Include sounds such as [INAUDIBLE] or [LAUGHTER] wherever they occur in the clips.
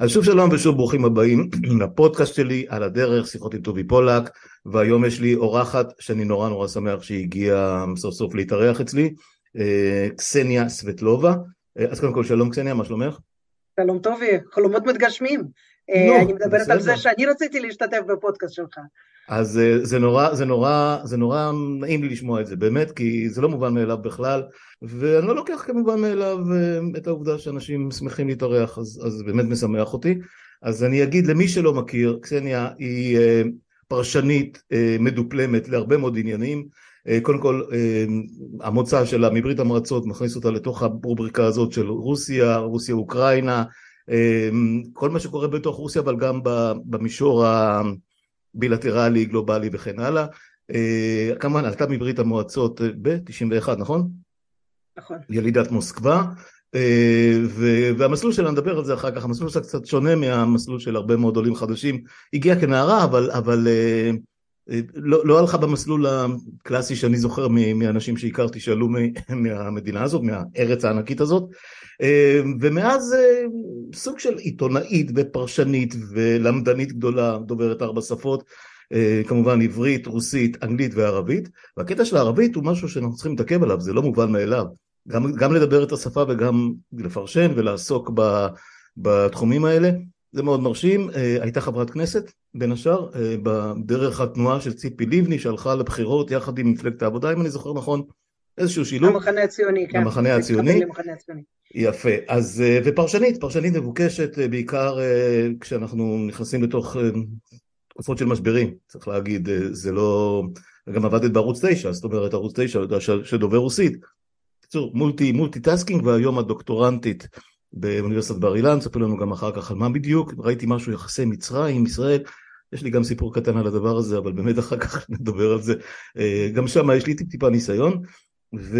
אז שוב שלום ושוב ברוכים הבאים [CLEARS THROAT] לפודקאסט שלי על הדרך, שיחות עם טובי פולק, והיום יש לי אורחת שאני נורא נורא שמח שהיא הגיעה סוף סוף להתארח אצלי, אה, קסניה סבטלובה. אה, אז קודם כל שלום קסניה, מה שלומך? שלום טובי, חלומות מתגשמים. לא, אני מדברת. על זה שאני רציתי להשתתף בפודקאסט שלך. אז זה נורא, זה נורא, זה נורא נעים לי לשמוע את זה, באמת, כי זה לא מובן מאליו בכלל, ואני לא לוקח כמובן מאליו את העובדה שאנשים שמחים להתארח, אז, אז באמת משמח אותי. אז אני אגיד למי שלא מכיר, קסניה היא פרשנית מדופלמת להרבה מאוד עניינים. קודם כל, המוצא שלה מברית המועצות מכניס אותה לתוך הרובריקה הזאת של רוסיה, רוסיה אוקראינה, כל מה שקורה בתוך רוסיה, אבל גם במישור ה... בילטרלי, גלובלי וכן הלאה. אה, כמובן עלתה מברית המועצות אה, ב-91, נכון? נכון. ילידת מוסקבה, אה, והמסלול שלה, נדבר על זה אחר כך, המסלול שלה קצת שונה מהמסלול של הרבה מאוד עולים חדשים. הגיעה כנערה, אבל, אבל לא, לא הלכה במסלול הקלאסי שאני זוכר מאנשים שהכרתי שעלו [LAUGHS] מהמדינה הזאת, מהארץ הענקית הזאת. ומאז סוג של עיתונאית ופרשנית ולמדנית גדולה, דוברת ארבע שפות, כמובן עברית, רוסית, אנגלית וערבית, והקטע של הערבית הוא משהו שאנחנו צריכים להתעכב עליו, זה לא מובן מאליו. גם, גם לדבר את השפה וגם לפרשן ולעסוק ב, בתחומים האלה, זה מאוד מרשים. הייתה חברת כנסת, בין השאר, בדרך התנועה של ציפי לבני שהלכה לבחירות יחד עם מפלגת העבודה, אם אני זוכר נכון, איזשהו שילוב. המחנה הציוני, כן. המחנה הציוני. יפה, אז ופרשנית, פרשנית מבוקשת בעיקר כשאנחנו נכנסים לתוך תקופות של משברים, צריך להגיד, זה לא, גם עבדת בערוץ 9, זאת אומרת ערוץ 9 שדובר רוסית. בקיצור, multi, multitasking והיום הדוקטורנטית באוניברסיטת בר אילן, ספר לנו גם אחר כך על מה בדיוק, ראיתי משהו יחסי מצרים, ישראל, יש לי גם סיפור קטן על הדבר הזה, אבל באמת אחר כך נדבר על זה, גם שם יש לי טיפ טיפה ניסיון. ו...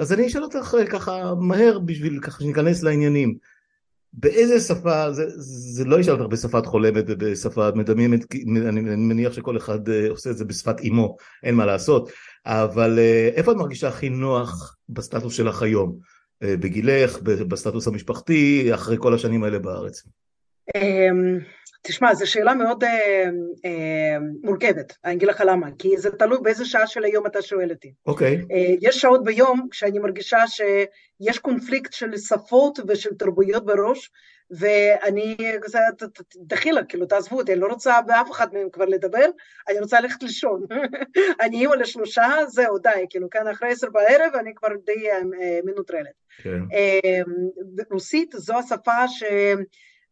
אז אני אשאל אותך ככה מהר בשביל ככה שניכנס לעניינים. באיזה שפה, זה, זה לא אשאל אותך בשפת חולמת ובשפה מדמיינת, אני מניח שכל אחד עושה את זה בשפת אימו, אין מה לעשות, אבל איפה את מרגישה הכי נוח בסטטוס שלך היום? בגילך, בסטטוס המשפחתי, אחרי כל השנים האלה בארץ? אמ, תשמע, זו שאלה מאוד אה, אה, מורכבת, אני אגיד לך למה, כי זה תלוי באיזה שעה של היום אתה שואל אותי. אוקיי. Okay. אה, יש שעות ביום כשאני מרגישה שיש קונפליקט של שפות ושל תרבויות בראש, ואני כזה, דחילה, כאילו, תעזבו אותי, אני לא רוצה באף אחד מהם כבר לדבר, אני רוצה ללכת לישון. [LAUGHS] אני אימא לשלושה, זהו, די, כאילו, כאן אחרי עשר בערב אני כבר די אה, מנוטרלת. כן. Okay. אה, רוסית זו השפה ש...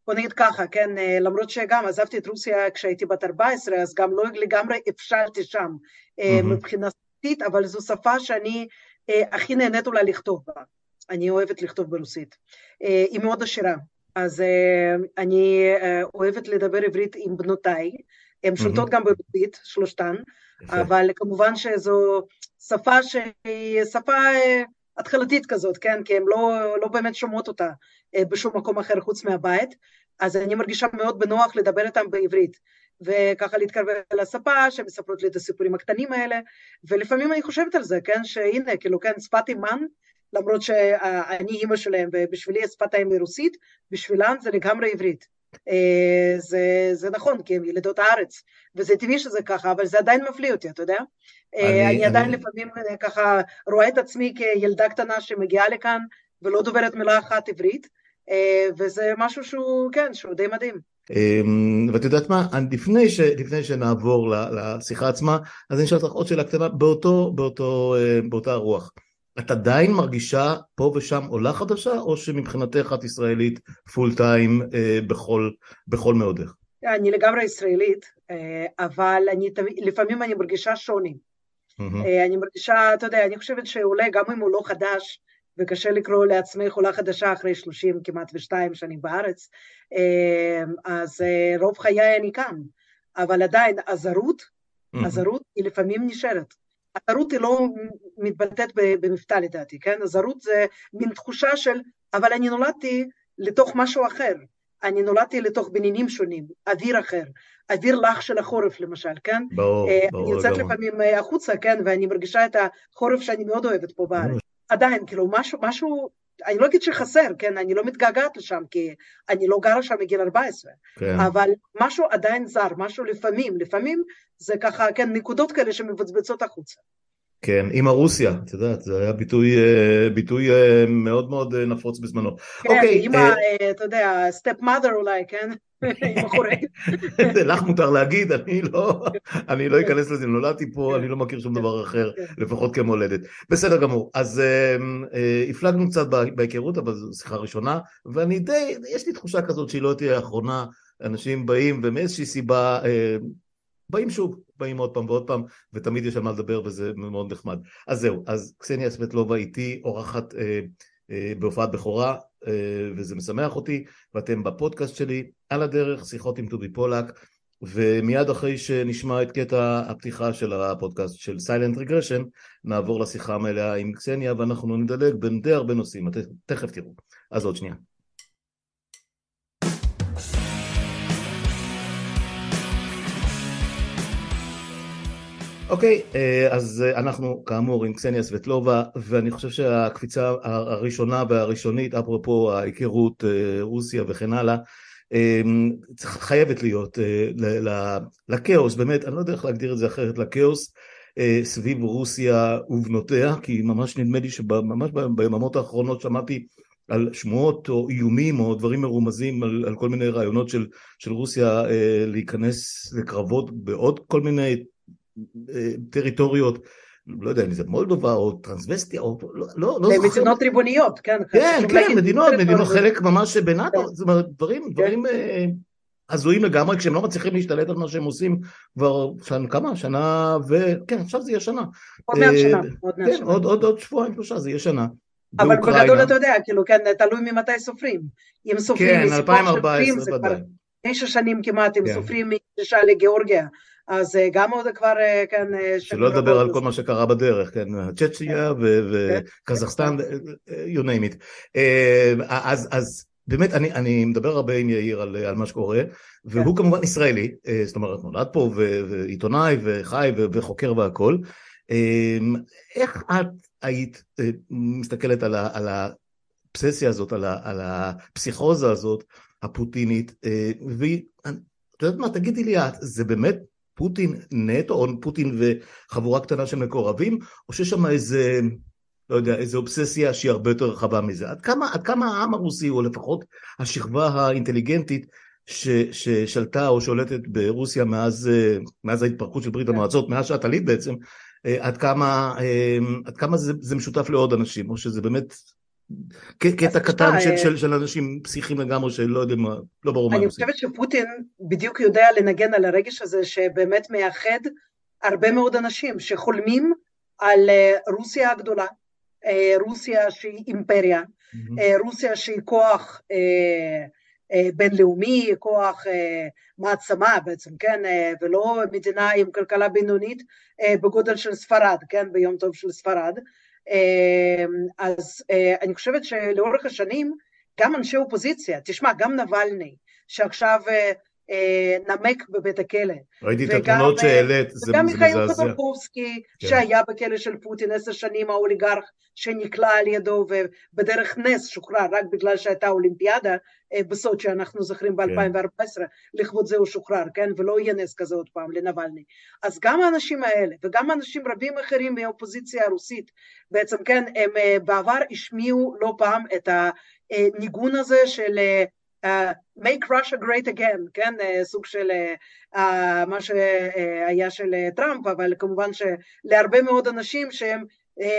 בוא נגיד ככה, כן, למרות שגם עזבתי את רוסיה כשהייתי בת 14, אז גם לא לגמרי הבשלתי שם mm-hmm. מבחינה שפתית, אבל זו שפה שאני הכי נהנית אולי לכתוב בה. אני אוהבת לכתוב ברוסית. היא מאוד עשירה, אז אני אוהבת לדבר עברית עם בנותיי, הן שולטות mm-hmm. גם ברוסית, שלושתן, אבל כמובן שזו שפה שהיא שפה התחלתית כזאת, כן? כי הן לא, לא באמת שומעות אותה בשום מקום אחר חוץ מהבית, אז אני מרגישה מאוד בנוח לדבר איתם בעברית, וככה להתקרב לספה, שמספרות לי את הסיפורים הקטנים האלה, ולפעמים אני חושבת על זה, כן? שהנה, כאילו, כן, שפת אימן, למרות שאני אימא שלהם, ובשבילי שפת האם היא רוסית, בשבילן זה לגמרי עברית. זה, זה נכון, כי הם ילידות הארץ, וזה טבעי שזה ככה, אבל זה עדיין מפליא אותי, אתה יודע? אני, אני עדיין אני... לפעמים ככה רואה את עצמי כילדה קטנה שמגיעה לכאן ולא דוברת מילה אחת עברית, וזה משהו שהוא, כן, שהוא די מדהים. ואת יודעת מה, לפני, ש, לפני שנעבור לשיחה עצמה, אז אני אשאל אותך עוד שאלה קטנה באותו, באותו, באותה רוח. את עדיין מרגישה פה ושם עולה חדשה, או שמבחינתך את ישראלית פול טיים בכל, בכל מאודך? אני לגמרי ישראלית, אבל אני, לפעמים אני מרגישה שוני. Mm-hmm. אני מרגישה, אתה יודע, אני חושבת שאולי גם אם הוא לא חדש, וקשה לקרוא לעצמך עולה חדשה אחרי שלושים כמעט ושתיים שנים בארץ, אז רוב חיי אני כאן, אבל עדיין הזרות, mm-hmm. הזרות היא לפעמים נשארת. הזרות היא לא מתבטאת במבטא לדעתי, כן? הזרות זה מין תחושה של, אבל אני נולדתי לתוך משהו אחר. אני נולדתי לתוך בניינים שונים, אוויר אחר, אוויר לח של החורף למשל, כן? ברור, ברור. אני יוצאת לפעמים החוצה, כן? ואני מרגישה את החורף שאני מאוד אוהבת פה בארץ. עדיין, כאילו, משהו, משהו אני לא אגיד שחסר, כן, אני לא מתגעגעת לשם, כי אני לא גרה שם מגיל 14, כן. אבל משהו עדיין זר, משהו לפעמים, לפעמים זה ככה, כן, נקודות כאלה שמבצבצות החוצה. כן, אימא רוסיה, את יודעת, זה היה ביטוי, אה, ביטוי אה, מאוד מאוד אה, נפוץ בזמנו. כן, אוקיי, אימא, אה... אתה יודע, סטפ מאדר אולי, כן? [LAUGHS] לך מותר להגיד, אני לא, [LAUGHS] אני לא אכנס לזה, נולדתי פה, כן. אני לא מכיר שום כן. דבר אחר, כן. לפחות כמולדת. בסדר גמור, אז הפלגנו קצת בהיכרות, אבל זו שיחה ראשונה, ואני די, יש לי תחושה כזאת שהיא לא תהיה האחרונה, אנשים באים ומאיזושהי סיבה באים שוב, באים עוד פעם ועוד פעם, ותמיד יש על מה לדבר וזה מאוד נחמד. אז זהו, אז קסניה סבטלובה איתי אורחת אה, אה, בהופעת בכורה, אה, וזה משמח אותי, ואתם בפודקאסט שלי, על הדרך, שיחות עם טובי פולק, ומיד אחרי שנשמע את קטע הפתיחה של הפודקאסט של Silent Regression, נעבור לשיחה המלאה עם קסניה, ואנחנו נדלג בין די הרבה נושאים, תכף תראו. אז עוד שנייה. אוקיי, אה, אז אה, אנחנו כאמור עם קסניה סבטלובה, ואני חושב שהקפיצה הראשונה והראשונית, אפרופו ההיכרות, אה, רוסיה וכן הלאה, חייבת להיות לכאוס, באמת, אני לא יודע איך להגדיר את זה אחרת, לכאוס סביב רוסיה ובנותיה, כי ממש נדמה לי שממש ביממות האחרונות שמעתי על שמועות או איומים או דברים מרומזים על, על כל מיני רעיונות של, של רוסיה להיכנס לקרבות בעוד כל מיני טריטוריות, לא יודע אם זה מולדובה או טרנסווסטיה או לא, לא, לא זוכר. מדינות ריבוניות, כן. כן, כן, מדינות, מדינות חלק ממש בנאטו, כן. זאת אומרת, דברים, כן. דברים אה, הזויים לגמרי, כשהם לא מצליחים להשתלט על מה שהם עושים כבר שנה, כמה? שנה ו... כן, עכשיו זה יהיה שנה. עוד מעט שנה. אה, כן, עוד שבועיים שלושה זה יהיה שנה. אבל בגדול אתה יודע, כאילו, כן, תלוי ממתי סופרים. אם סופרים כן, 2014, ודאי. תשע שנים כמעט, אם סופרים מגישה לגיאורגיה. אז אה, גם עוד כבר, אה, כן... אה, שלא לדבר על כל מה שקרה בדרך, כן, צ'צ'יה כן. וקזחסטן, כן. you name it. אז באמת, אני מדבר הרבה עם יאיר על מה שקורה, והוא כן. כמובן ישראלי, זאת אומרת, נולד פה, ועיתונאי, וחי, וחוקר והכול. איך את היית מסתכלת על האבססיה הזאת, על הפסיכוזה הזאת, הפוטינית, ואת יודעת מה, תגידי לי את, זה באמת פוטין נטו, או פוטין וחבורה קטנה של מקורבים, או שיש שם איזה, לא יודע, איזה אובססיה שהיא הרבה יותר רחבה מזה. עד כמה, עד כמה העם הרוסי, או לפחות השכבה האינטליגנטית, ש, ששלטה או שולטת ברוסיה מאז, מאז ההתפרקות של ברית כן. המועצות, מאז שאת עלית בעצם, אה, עד כמה, אה, עד כמה זה, זה משותף לעוד אנשים, או שזה באמת קטע קטן של, של, של אנשים פסיכיים לגמרי שלא יודעים מה, לא ברור מה. אני חושבת שפוטין בדיוק יודע לנגן על הרגש הזה שבאמת מאחד הרבה מאוד אנשים שחולמים על אה, רוסיה הגדולה, אה, רוסיה שהיא אימפריה, mm-hmm. רוסיה שהיא כוח בינלאומי, כוח מעצמה בעצם, כן, ולא מדינה עם כלכלה בינונית בגודל של ספרד, כן, ביום טוב של ספרד. אמ, אז אה, אני חושבת שלאורך השנים גם אנשי אופוזיציה, תשמע, גם נבלני, שעכשיו אה, נמק בבית הכלא. ראיתי את התמונות שהעלית, זה מזעזע. וגם מיכאל חודורקובסקי, כן. שהיה בכלא של פוטין עשר שנים, האוליגרך שנקלע על ידו ובדרך נס שוחרר, רק בגלל שהייתה אולימפיאדה בסוד שאנחנו זוכרים ב-2014, כן. לכבוד זה הוא שוחרר, כן? ולא יהיה נס כזה עוד פעם לנבלני. אז גם האנשים האלה, וגם אנשים רבים אחרים מהאופוזיציה הרוסית, בעצם כן, הם בעבר השמיעו לא פעם את הניגון הזה של Uh, make Russia great again, כן, uh, סוג של uh, מה שהיה של uh, טראמפ, אבל כמובן שלהרבה מאוד אנשים שהם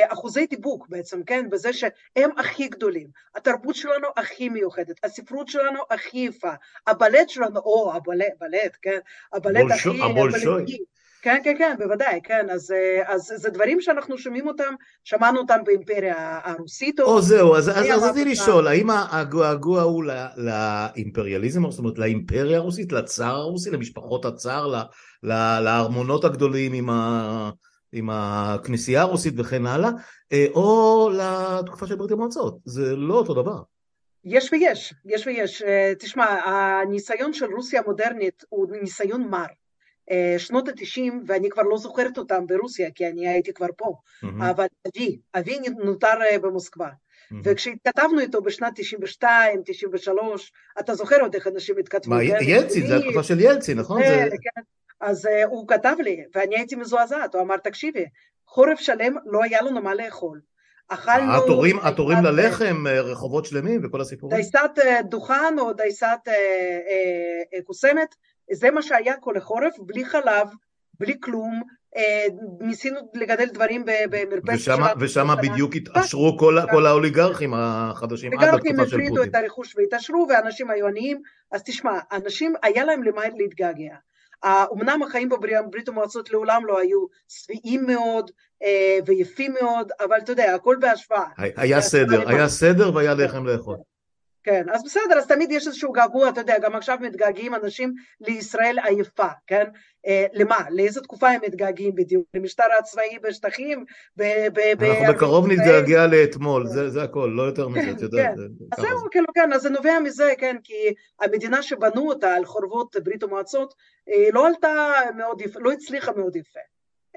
אחוזי דיבוק בעצם, כן, בזה שהם הכי גדולים, התרבות שלנו הכי מיוחדת, הספרות שלנו הכי יפה, הבלט שלנו, או הבלט, בלט, כן, הבלט הכי... הבולשוי. כן, כן, כן, בוודאי, כן, אז, אה, אז זה דברים שאנחנו שומעים אותם, שמענו אותם באימפריה הרוסית. או זהו, אז רציתי לשאול, האם הגעגוע הוא לאימפריאליזם, זאת אומרת לאימפריה הרוסית, לצאר הרוסי, למשפחות הצאר, לארמונות הגדולים עם ה... עם הכנסייה הרוסית וכן הלאה, אה, או לתקופה של ברית המועצות, זה לא אותו דבר. יש ויש, יש ויש. אה, תשמע, הניסיון של רוסיה המודרנית הוא ניסיון מר. אה, שנות התשעים, ואני כבר לא זוכרת אותם ברוסיה, כי אני הייתי כבר פה, mm-hmm. אבל אבי, אבי נותר אה, במוסקבה. וכשהתכתבנו איתו בשנת 92, 93, אתה זוכר עוד איך אנשים התכתבו. מה, כן? ילצין, זה התקופה של ילצין, נכון? זה... כן. אז uh, הוא כתב לי, ואני הייתי מזועזעת, הוא אמר, תקשיבי, חורף שלם לא היה לנו מה לאכול. אכלנו... התורים, התורים ללחם, רחובות שלמים וכל הסיפורים? דייסת דוכן או דייסת קוסמת, זה מה שהיה כל החורף, בלי חלב, בלי כלום, אה, ניסינו לגדל דברים במרפסת שלנו. ושם בדיוק התעשרו כל, כל האוליגרכים החדשים עד התקופה של פוטין. האוליגרכים הפרידו את הרכוש והתעשרו, ואנשים היו עניים, אז תשמע, אנשים, היה להם למה להתגעגע. אמנם החיים בברית המועצות לעולם לא היו שבעים מאוד אה, ויפים מאוד, אבל אתה יודע, הכל בהשוואה. היה סדר, היה סדר והיה לחם לאכול. כן, אז בסדר, אז תמיד יש איזשהו געגוע, אתה יודע, גם עכשיו מתגעגעים אנשים לישראל עייפה, כן? אה, למה? לאיזה תקופה הם מתגעגעים בדיוק? למשטר הצבאי בשטחים? אנחנו בקרוב נתגעגע לאתמול, זה, זה הכל, לא יותר מזה, את יודעת. כן, אז זהו, כאילו, כן, אז זה נובע מזה, כן, כי המדינה שבנו אותה על חורבות ברית המועצות, אה, לא עלתה מאוד יפה, לא הצליחה מאוד יפה.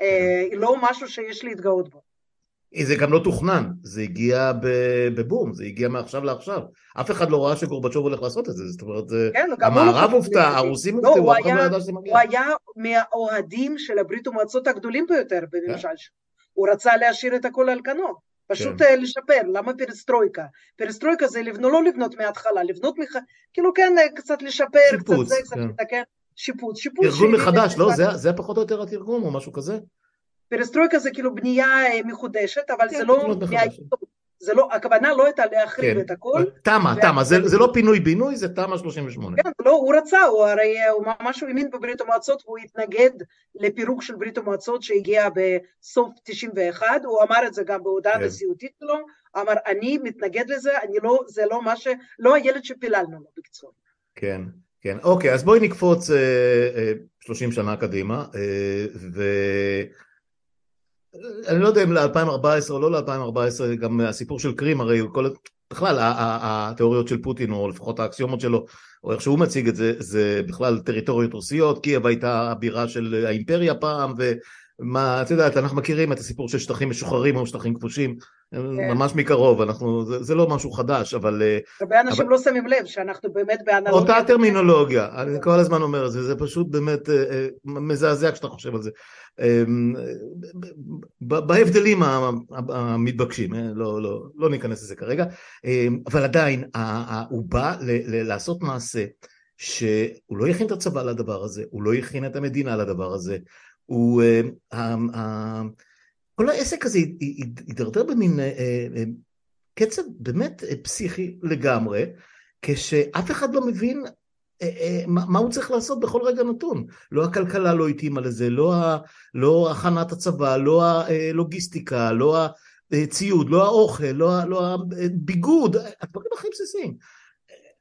אה, כן. לא משהו שיש להתגאות בו. זה גם לא תוכנן, זה הגיע בבום, זה הגיע מעכשיו לעכשיו. אף אחד לא ראה שגורבצ'וב הולך לעשות את זה, זאת אומרת, כן, המערב הופתע, הרוסים לא, הופתעו, אף אחד לא ידע שזה מגיע. הוא היה מהאוהדים של הברית המועצות הגדולים ביותר בממשל כן. שלו. הוא רצה להשאיר את הכל על כנו, פשוט כן. אה, לשפר, למה פרסטרויקה? פרסטרויקה זה לבנות, לא לבנות מההתחלה, לבנות, מח... כאילו כן, אה, קצת לשפר, שיפוץ, קצת זה, קצת לתקן, שיפוץ, שיפוץ. ארגון מחדש, לא? זה, זה פחות או יותר התרגום או משהו כזה? פרסטרויקה זה כאילו בנייה אה, מחודשת, אבל כן, זה לא. זה לא, הכוונה לא הייתה להחריב כן. את הכל. תמה, תמה, זה, זה לא פינוי-בינוי, זה תמה 38. כן, לא, הוא רצה, הוא הרי, הוא ממש האמין בברית המועצות, והוא התנגד לפירוק של ברית המועצות שהגיע בסוף 91, הוא אמר את זה גם בהודעה כן. נשיאותית שלו, אמר, אני מתנגד לזה, אני לא, זה לא מה ש... לא הילד שפיללנו לו, בקצור. כן, כן, אוקיי, אז בואי נקפוץ אה, אה, 30 שנה קדימה, אה, ו... אני לא יודע אם ל-2014 או לא ל-2014, גם הסיפור של קרים, הרי כל, בכלל התיאוריות של פוטין, או לפחות האקסיומות שלו, או איך שהוא מציג את זה, זה בכלל טריטוריות רוסיות, קייב הייתה הבירה של האימפריה פעם, ומה, את יודעת, אנחנו מכירים את הסיפור של שטחים משוחררים או שטחים כבושים. ממש מקרוב, אנחנו, זה, זה לא משהו חדש, אבל... אה, הרבה אנשים אבל... לא שמים לב שאנחנו באמת באנלוגיה. אותה טרמינולוגיה, אני כל הזמן אומר את זה, זה פשוט באמת אה, אה, מזעזע כשאתה חושב על זה. בהבדלים המתבקשים, לא, לא, לא ניכנס לזה כרגע, אבל עדיין הוא בא לעשות מעשה שהוא לא יכין את הצבא לדבר הזה, הוא לא יכין את המדינה לדבר הזה, הוא... כל העסק הזה הידרדר במין אה, אה, קצב באמת אה, פסיכי לגמרי, כשאף אחד לא מבין מה הוא צריך לעשות בכל רגע נתון. לא הכלכלה לא התאימה לזה, לא, לא הכנת הצבא, לא הלוגיסטיקה, לא הציוד, לא האוכל, לא, לא הביגוד, הדברים הכי בסיסיים.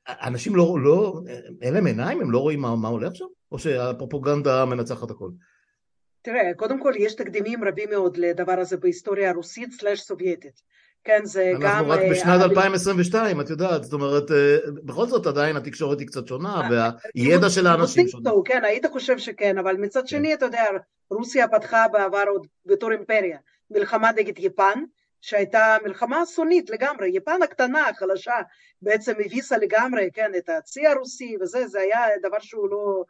אנשים לא, לא, אין להם עיניים, הם לא רואים מה, מה הולך שם? או שהפרופוגנדה מנצחת הכל? תראה, קודם כל יש תקדימים רבים מאוד לדבר הזה בהיסטוריה הרוסית סלאש סובייטית. כן, זה אנחנו גם... אנחנו רק אה, בשנת 2022, את יודעת, זאת אומרת, אה, בכל זאת עדיין התקשורת היא קצת שונה, אה, והידע של האנשים שונה. כן, היית חושב שכן, אבל מצד כן. שני, אתה יודע, רוסיה פתחה בעבר עוד בתור אימפריה מלחמה נגד יפן, שהייתה מלחמה אסונית לגמרי, יפן הקטנה, החלשה, בעצם הביסה לגמרי, כן, את הצי הרוסי וזה, זה היה דבר שהוא לא,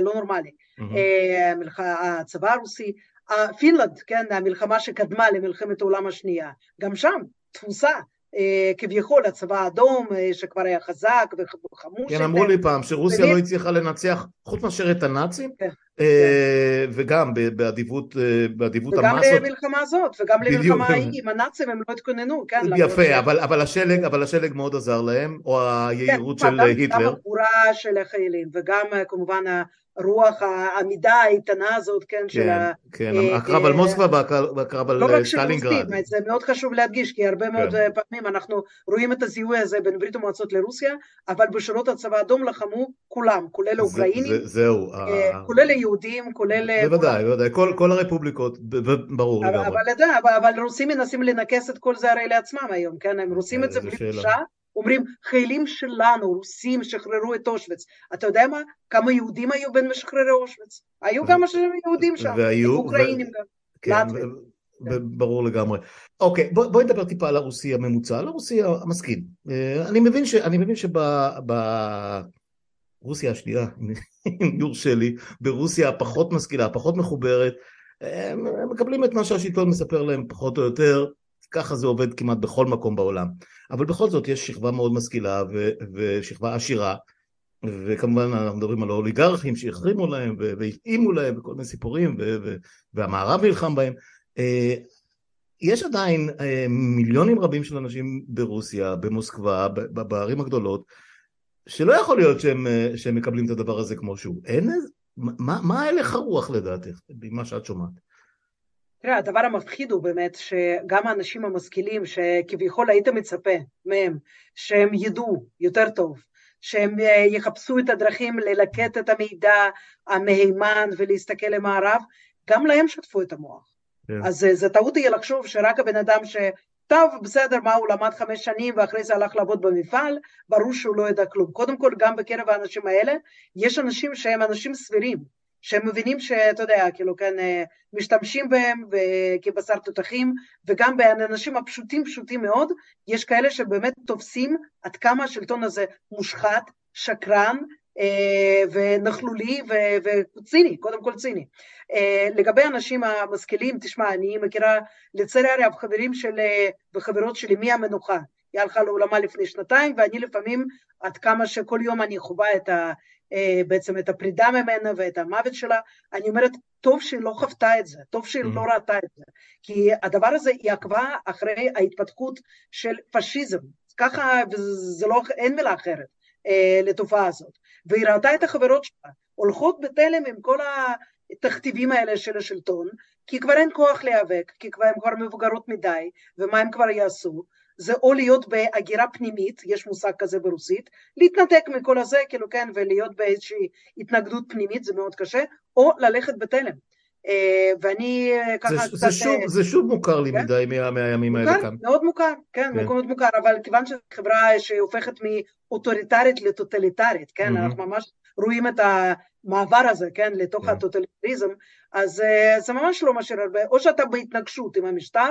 לא נורמלי. Mm-hmm. הצבא הרוסי, פינלנד, כן, המלחמה שקדמה למלחמת העולם השנייה, גם שם תפוסה. כביכול הצבא האדום שכבר היה חזק וחמוש. כן, אמרו לי פעם שרוסיה לא הצליחה לנצח חוץ מאשר את הנאצים, כן. וגם באדיבות המסות. וגם למלחמה הזאת, וגם למלחמה ההיא, עם הנאצים הם לא התכוננו, כן. יפה, אבל השלג מאוד עזר להם, או היהירות של היטלר. גם הגבורה של החיילים, וגם כמובן רוח העמידה האיתנה הזאת, כן, של ה... כן, כן, הקרב על מוסקבה והקרב על סטלינגרד. לא רק של זה מאוד חשוב להדגיש, כי הרבה מאוד כן. פעמים אנחנו רואים את הזיהוי הזה בין ברית המועצות לרוסיה, אבל בשורות הצבא האדום לחמו כולם, כולל האוקראינים, זהו. כולל היהודים, כולל... בוודאי, בוודאי, כל הרפובליקות, ברור לגמרי. אבל רוסים מנסים לנכס את כל זה הרי לעצמם היום, כן, הם עושים את זה בלי בושה. אומרים חיילים שלנו, רוסים, שחררו את אושוויץ. אתה יודע מה? כמה יהודים היו בין משחררי אושוויץ? היו כמה יהודים שם, והיו, אוקראינים גם. כן, ברור לגמרי. אוקיי, בואי בוא נדבר טיפה על הרוסי הממוצע, על הרוסי המשכיל. אני מבין, ש, אני מבין שברוסיה השנייה, [LAUGHS] אם יורשה לי, ברוסיה הפחות משכילה, הפחות מחוברת, הם מקבלים את מה שהשלטון מספר להם פחות או יותר, ככה זה עובד כמעט בכל מקום בעולם. אבל בכל זאת יש שכבה מאוד משכילה ו, ושכבה עשירה, וכמובן אנחנו מדברים על האוליגרכים שהחרימו להם והתאימו להם וכל מיני סיפורים והמערב נלחם בהם. אה, יש עדיין אה, מיליונים רבים של אנשים ברוסיה, במוסקבה, בערים הגדולות, שלא יכול להיות שהם, אה, שהם מקבלים את הדבר הזה כמו שהוא. אין. מה, מה הלך הרוח לדעתך, ממה שאת שומעת? תראה, הדבר המפחיד הוא באמת שגם האנשים המשכילים שכביכול היית מצפה מהם שהם ידעו יותר טוב, שהם יחפשו את הדרכים ללקט את המידע המהימן ולהסתכל למערב, גם להם שטפו את המוח. Yeah. כן. אז זה טעות יהיה לחשוב שרק הבן אדם ש... טוב, בסדר, מה, הוא למד חמש שנים ואחרי זה הלך לעבוד במפעל, ברור שהוא לא ידע כלום. קודם כל, גם בקרב האנשים האלה, יש אנשים שהם אנשים סבירים, שהם מבינים שאתה יודע, כאילו, כן, אה, משתמשים בהם כבשר תותחים, וגם באנשים הפשוטים פשוטים מאוד, יש כאלה שבאמת תופסים עד כמה השלטון הזה מושחת, שקרן, אה, ונכלולי וציני, קודם כל ציני. אה, לגבי האנשים המשכילים, תשמע, אני מכירה לצערי הרב חברים של, וחברות שלי מהמנוחה, היא הלכה לעולמה לפני שנתיים, ואני לפעמים, עד כמה שכל יום אני חווה את. אה, בעצם את הפרידה ממנה ואת המוות שלה, אני אומרת, טוב שהיא לא חוותה את זה, טוב שהיא לא mm-hmm. ראתה את זה, כי הדבר הזה היא עקבה אחרי ההתפתחות של פשיזם, ככה, וזה לא, אין מילה אחרת אה, לתופעה הזאת, והיא ראתה את החברות שלה. הולכות בתלם עם כל התכתיבים האלה של השלטון, כי כבר אין כוח להיאבק, כי כבר הן כבר מבוגרות מדי, ומה הם כבר יעשו, זה או להיות בהגירה פנימית, יש מושג כזה ברוסית, להתנתק מכל הזה, כאילו כן, ולהיות באיזושהי התנגדות פנימית, זה מאוד קשה, או ללכת בתלם. אה, ואני אה, ככה זה, קצת... זה שוב, אה, זה שוב מוכר לי כן? מדי מה, מהימים מוכר, האלה כאן. מאוד מוכר, כן, כן. מאוד מוכר, אבל כיוון שזו חברה שהופכת מאוטוריטרית לטוטליטרית, כן, mm-hmm. אנחנו ממש רואים את המעבר הזה, כן, לתוך yeah. הטוטליטריזם, אז uh, זה ממש לא משאיר הרבה, או שאתה בהתנגשות עם המשטר,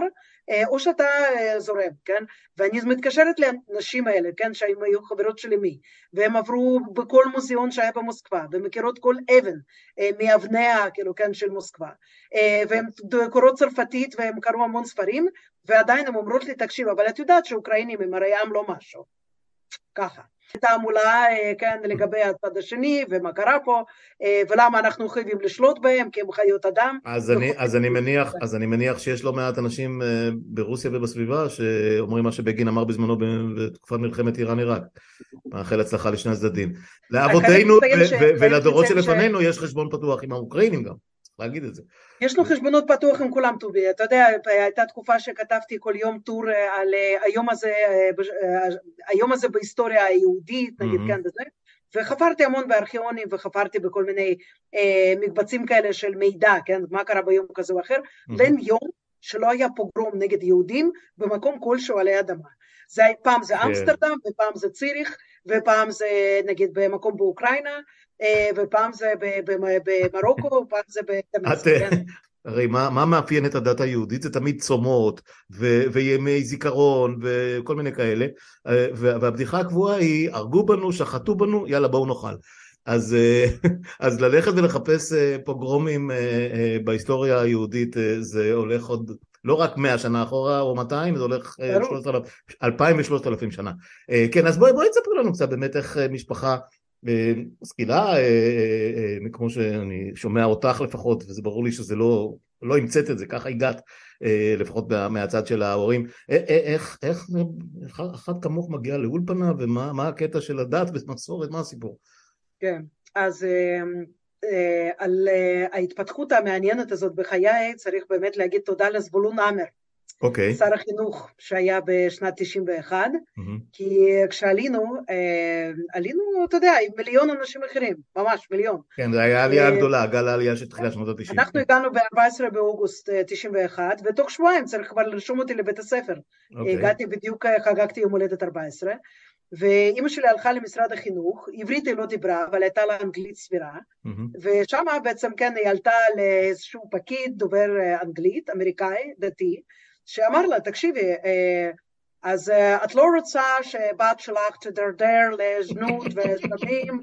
uh, או שאתה uh, זורם, כן, ואני מתקשרת לנשים האלה, כן, שהן היו חברות של אמי, והם עברו בכל מוזיאון שהיה במוסקבה, ומכירות כל אבן מאבניה, כאילו, כן, של מוסקבה, והן קוראות צרפתית, והם קראו המון ספרים, ועדיין הן אומרות לי, תקשיב, אבל את יודעת שאוקראינים הם הרי עם לא משהו, ככה. תעמולה, אה, כן, לגבי הצד השני, ומה קרה פה, אה, ולמה אנחנו חייבים לשלוט בהם, כי הם חיות אדם. אז אני, אז אני, מניח, אז אני מניח שיש לא מעט אנשים אה, ברוסיה ובסביבה שאומרים מה שבגין אמר בזמנו בתקופת מלחמת איראן-עיראק. מאחל הצלחה לשני הצדדים. לאבותינו ולדורות שלפנינו יש חשבון פתוח עם האוקראינים גם. להגיד את זה. יש לו חשבונות פתוח עם כולם טובי, אתה יודע, הייתה תקופה שכתבתי כל יום טור אה, על אה, היום הזה, אה, היום הזה בהיסטוריה היהודית, נגיד mm-hmm. כן וזה, וחפרתי המון בארכיונים וחפרתי בכל מיני אה, מקבצים כאלה של מידע, כן, מה קרה ביום כזה או אחר, mm-hmm. יום שלא היה פוגרום נגד יהודים במקום כלשהו עלי אדמה. זה, פעם זה כן. אמסטרדם, ופעם זה ציריך, ופעם זה נגיד במקום באוקראינה, ופעם זה במרוקו, ופעם זה. כן? הרי מה, מה מאפיין את הדת היהודית? זה תמיד צומות ו- וימי זיכרון וכל מיני כאלה, אה, והבדיחה הקבועה היא, הרגו בנו, שחטו בנו, יאללה בואו נאכל. אז, אה, [LAUGHS] אז ללכת ולחפש פוגרומים בהיסטוריה היהודית זה הולך עוד לא רק מאה שנה אחורה או 200, זה הולך אלפיים ושלושת אלפים שנה. כן, אז בואי בואי תספרי לנו קצת באמת איך משפחה משכילה, אה, אה, אה, כמו שאני שומע אותך לפחות, וזה ברור לי שזה לא, לא המצאת את זה, ככה הגעת, לפחות מהצד של ההורים. איך, איך אחת כמוך מגיעה לאולפנה, ומה הקטע של הדת ומסורת, מה הסיפור? כן, אז על ההתפתחות המעניינת הזאת בחיי צריך באמת להגיד תודה לזבולון עמר. אוקיי. Okay. שר החינוך שהיה בשנת 91, mm-hmm. כי כשעלינו, אה, עלינו, אתה יודע, עם מיליון אנשים אחרים, ממש מיליון. כן, זו הייתה עלייה גדולה, גל העלייה של תחילת שנות ה-90. אנחנו. הגענו ב-14 באוגוסט 91, אה, ותוך שבועיים צריך כבר לרשום אותי לבית הספר. Okay. אוקיי. הגעתי בדיוק, אה, חגגתי יום הולדת 14, ואימא שלי הלכה למשרד החינוך, עברית היא לא דיברה, אבל הייתה לה אנגלית סבירה, mm-hmm. ושם בעצם כן היא עלתה לאיזשהו פקיד דובר אנגלית, אמריקאי, דתי, שאמר לה, תקשיבי, אז uh, את לא רוצה שבת שלך תדרדר לזנות וסמים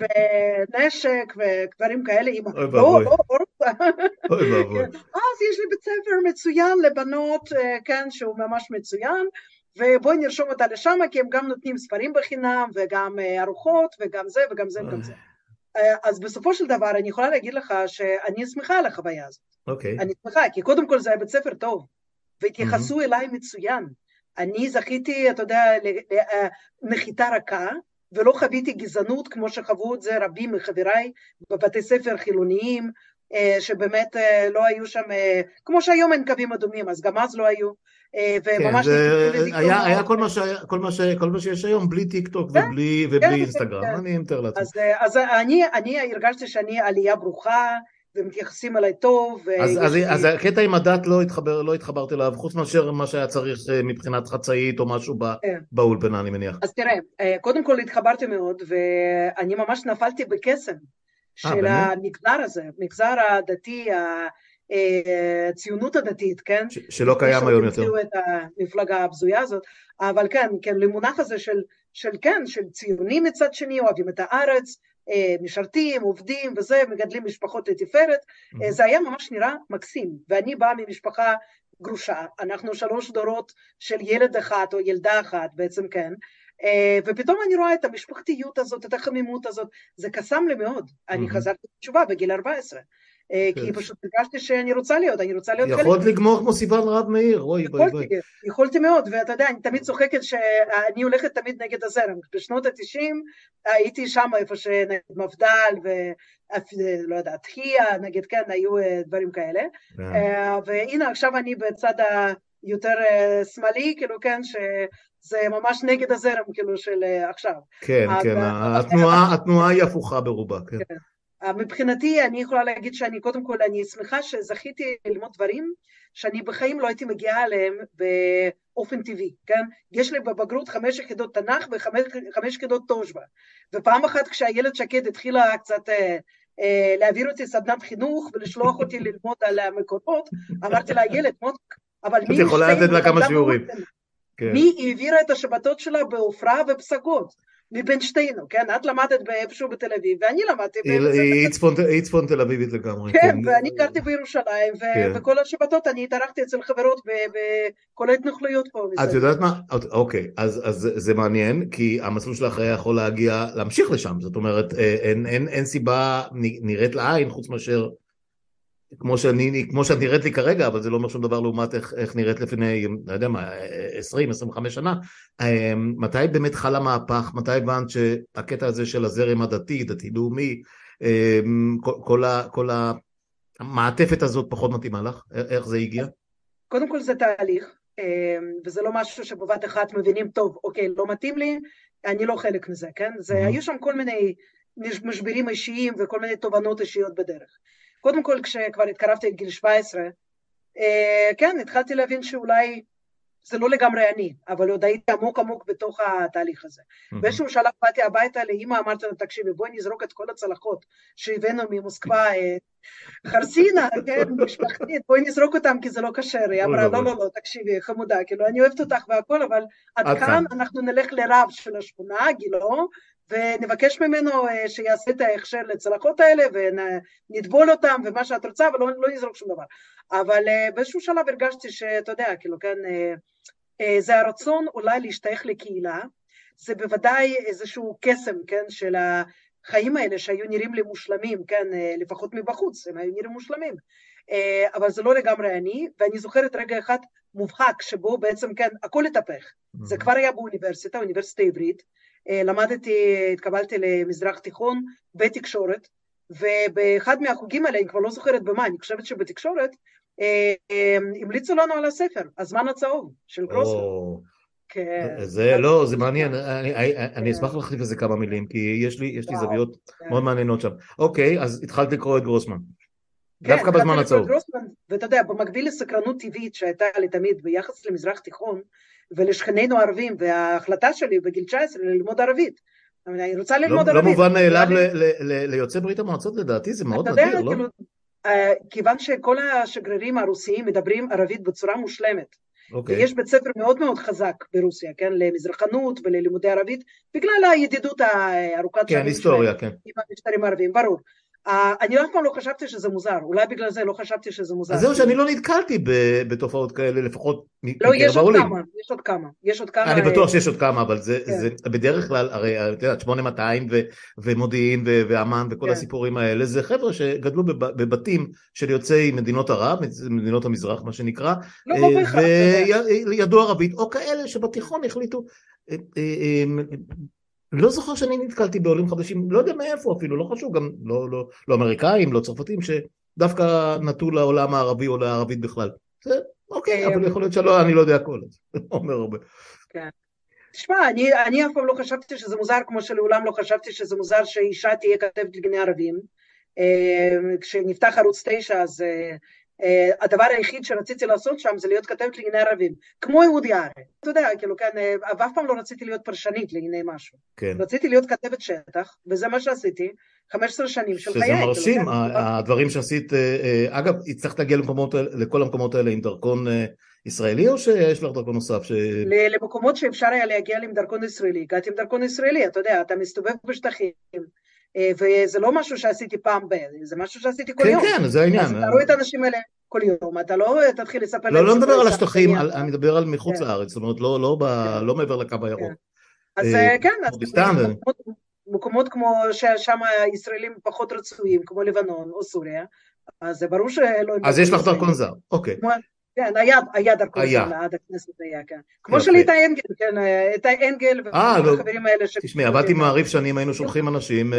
ונשק ודברים כאלה? אוי ואבוי. לא, [LAUGHS] אוי ואבוי. אז יש לי בית ספר מצוין לבנות, uh, כן, שהוא ממש מצוין, ובואי נרשום אותה לשם, כי הם גם נותנים ספרים בחינם, וגם ארוחות, וגם זה, וגם זה, וגם זה. אז בסופו של דבר אני יכולה להגיד לך שאני שמחה על החוויה הזאת. אוקיי. Okay. אני שמחה, כי קודם כל זה היה בית ספר טוב, והתייחסו mm-hmm. אליי מצוין. אני זכיתי, אתה יודע, לנחיתה רכה, ולא חוויתי גזענות כמו שחוו את זה רבים מחבריי בבתי ספר חילוניים, אה, שבאמת אה, לא היו שם, אה, כמו שהיום אין קווים אדומים, אז גם אז לא היו. וממש כן, זה היה, היה כל, מה שהיה, כל, מה ש, כל מה שיש היום בלי טיק טוק כן, ובלי, ובלי כן, אינסטגרם, כן. אני מתאר לעצמי. אז, אז אני, אני הרגשתי שאני עלייה ברוכה, ומתייחסים אליי טוב. אז, אז, לי... אז הקטע עם הדת לא, התחבר, לא התחברתי אליו, חוץ מאשר מה שהיה צריך אה, מבחינת חצאית או משהו כן. באולפנה, אני מניח. אז תראה, אה, קודם כל התחברתי מאוד, ואני ממש נפלתי בקסם אה, של 아, המגזר הזה, המגזר הדתי, הציונות הדתית, כן? ש, שלא קיים היום יותר. שהמציאו את המפלגה הבזויה הזאת, אבל כן, כן, למונח הזה של, של כן, של ציונים מצד שני, אוהבים את הארץ, משרתים, עובדים וזה, מגדלים משפחות לתפארת, mm-hmm. זה היה ממש נראה מקסים, ואני באה ממשפחה גרושה, אנחנו שלוש דורות של ילד אחד או ילדה אחת בעצם כן, אה, ופתאום אני רואה את המשפחתיות הזאת, את החמימות הזאת, זה קסם לי מאוד, mm-hmm. אני חזרתי בתשובה בגיל 14, אה, כי כן. פשוט הרגשתי שאני רוצה להיות, אני רוצה להיות חלק. יכולת לגמור כמו סיוון רב מאיר, אוי בואי בואי. יכולתי מאוד, ואתה יודע, אני תמיד צוחקת שאני הולכת תמיד נגד הזרם. בשנות התשעים הייתי שם איפה שנגד מפד"ל ולא יודעת, חייה, נגד כן, היו אה, דברים כאלה. כן. אה, והנה עכשיו אני בצד היותר שמאלי, כאילו כן, שזה ממש נגד הזרם כאילו של עכשיו. כן, כן, התנועה היא הפוכה ברובה, כן. מבחינתי אני יכולה להגיד שאני קודם כל אני שמחה שזכיתי ללמוד דברים שאני בחיים לא הייתי מגיעה אליהם באופן טבעי, כן? יש לי בבגרות חמש יחידות תנ"ך וחמש יחידות תושבע ופעם אחת כשאיילת שקד התחילה קצת אה, אה, להעביר אותי סדנת חינוך ולשלוח אותי ללמוד על המקורות אמרתי לה איילת אבל מי... את יכולה לתת לה כמה שיעורים. כן. מי העבירה את השבתות שלה בעופרה ופסגות? מבין שתינו, כן? את למדת באיפשהו בתל אביב, ואני למדתי... היא צפון תל אביבית לגמרי. כן, כן, ואני גרתי בירושלים, כן. וכל השבתות אני התארחתי אצל חברות בכל ההתנחלויות פה. את יודעת מה? אוקיי, אז זה מעניין, כי המסלול שלך היה יכול להגיע, להמשיך לשם, זאת אומרת, אה, אין סיבה נראית לעין, חוץ מאשר כמו שאני, כמו שאת נראית לי כרגע, אבל זה לא אומר שום דבר לעומת איך, איך נראית לפני, לא יודע מה, 20-25 שנה. אמ, מתי באמת חל המהפך? מתי הבנת שהקטע הזה של הזרם הדתי, דתי-לאומי, אמ, כל, כל, כל המעטפת הזאת פחות מתאימה לך? איך זה הגיע? קודם כל זה תהליך, אמ, וזה לא משהו שבבת אחת מבינים, טוב, אוקיי, לא מתאים לי, אני לא חלק מזה, כן? זה. היו שם כל מיני משברים אישיים וכל מיני תובנות אישיות בדרך. קודם כל כשכבר התקרבתי לגיל 17, אה, כן, התחלתי להבין שאולי זה לא לגמרי אני, אבל עוד הייתי עמוק עמוק בתוך התהליך הזה. Mm-hmm. באיזשהו שלב באתי הביתה לאמא, אמרתי לה, תקשיבי, בואי נזרוק את כל הצלחות שהבאנו ממוסקבה, אה, חרסינה, [LAUGHS] כן, משפחתית, בואי נזרוק אותם כי זה לא כשר. היא אמרה, לא, לא, לא, תקשיבי, חמודה, כאילו, אני אוהבת אותך והכל, אבל עד כאן אנחנו נלך לרב של השכונה, גילו, ונבקש ממנו אה, שיעשה את ההכשר לצלחות האלה ונטבול אותם ומה שאת רוצה ולא לא נזרוק שום דבר. אבל אה, באיזשהו שלב הרגשתי שאתה יודע, כאילו כן, אה, זה הרצון אולי להשתייך לקהילה, זה בוודאי איזשהו קסם, כן, של החיים האלה שהיו נראים לי מושלמים, כן, לפחות מבחוץ, הם היו נראים מושלמים. אבל זה לא לגמרי אני, ואני זוכרת רגע אחד מובהק שבו בעצם, כן, הכל התהפך. Mm-hmm. זה כבר היה באוניברסיטה, אוניברסיטה עברית, אה, למדתי, התקבלתי למזרח תיכון בתקשורת, ובאחד מהחוגים האלה, אני כבר לא זוכרת במה, אני חושבת שבתקשורת, אה, אה, המליצו לנו על הספר, הזמן הצהוב של גרוסלר. כן. זה לא, זה מעניין, אני אשמח להחליף לזה כמה מילים, כי יש לי זוויות כן. מאוד מעניינות שם. אוקיי, אז התחלת לקרוא את גרוסמן. כן, דווקא בזמן הצהוב. ואתה יודע, במקביל לסקרנות טבעית שהייתה לי תמיד ביחס למזרח תיכון, ולשכנינו הערבים, וההחלטה שלי בגיל 19 ללמוד ערבית. אני רוצה ללמוד לא, ערבית. לא מובן מאליו ליוצאי ברית המועצות לדעתי, זה מאוד נדיר, יודע, לא? כאילו, אה, כיוון שכל השגרירים הרוסיים מדברים ערבית בצורה מושלמת. Okay. אוקיי. ויש בית ספר מאוד מאוד חזק ברוסיה, כן, למזרחנות וללימודי ערבית, בגלל הידידות הארוכת כן, היסטוריה, כן. עם המשטרים הערביים, ברור. אה, אני אף פעם לא חשבתי שזה מוזר, אולי בגלל זה לא חשבתי שזה מוזר. אז זהו שאני לא נתקלתי בתופעות כאלה, לפחות לא, יש עוד כמה, יש עוד כמה, יש עוד כמה. אני בטוח שיש עוד כמה, אבל זה כן. בדרך כלל, הרי את יודעת, 8200 ומודיעין ואמ"ן וכל כן. הסיפורים האלה, זה חבר'ה שגדלו בבתים של יוצאי מדינות ערב, מדינות המזרח מה שנקרא, לא, אה, וידעו ערבית, או כאלה שבתיכון החליטו אה, לא זוכר שאני נתקלתי בעולים חדשים, לא יודע מאיפה אפילו, לא חשוב, גם לא, לא, לא אמריקאים, לא צרפתים, שדווקא נטו לעולם הערבי או לערבית בכלל. זה אוקיי, אבל יכול להיות שלא, אני לא יודע הכל, זה [LAUGHS] אומר הרבה. כן. תשמע, אני, אני אף פעם לא חשבתי שזה מוזר, כמו שלעולם לא חשבתי שזה מוזר שאישה תהיה כתבת לגני ערבים. אה, כשנפתח ערוץ 9 אז אה, הדבר היחיד שרציתי לעשות שם זה להיות כתבת לענייני ערבים, כמו אודי ארי. אתה יודע, כאילו, כן, אה, אף פעם לא רציתי להיות פרשנית לענייני משהו. כן. רציתי להיות כתבת שטח, וזה מה שעשיתי, 15 שנים של חיי. שזה מרשים, כאילו, הדברים שעשית, אה, אגב, הצלחת להגיע למקומות, לכל המקומות האלה עם דרכון ישראלי, או שיש לך דרכון נוסף? ש... למקומות שאפשר היה להגיע עם דרכון ישראלי, הגעתי עם דרכון ישראלי, אתה יודע, אתה מסתובב בשטחים. וזה לא משהו שעשיתי פעם ב... זה משהו שעשיתי כל כן, יום. כן, כן, זה העניין. אז אתה רואה את האנשים האלה כל יום, אתה לא תתחיל לספר לא, לא מדבר על השטחים, אני מדבר על מחוץ כן. לארץ, זאת אומרת, לא, לא, כן. לא מעבר לקו הירוק. כן. אז אה, כן, אז מקומות כמו ששם הישראלים פחות רצויים, כמו לבנון או סוריה, אז זה ברור שלא... אז יש לך דרכון זר, אוקיי. כן, היה, היה דרכון זר, עד הכנסת היה, כן. כמו של איתי אנגל, כן, איתי אנגל והחברים האלה ש... תשמעי, עבדתי מעריף שנים, היינו שולחים אנשים,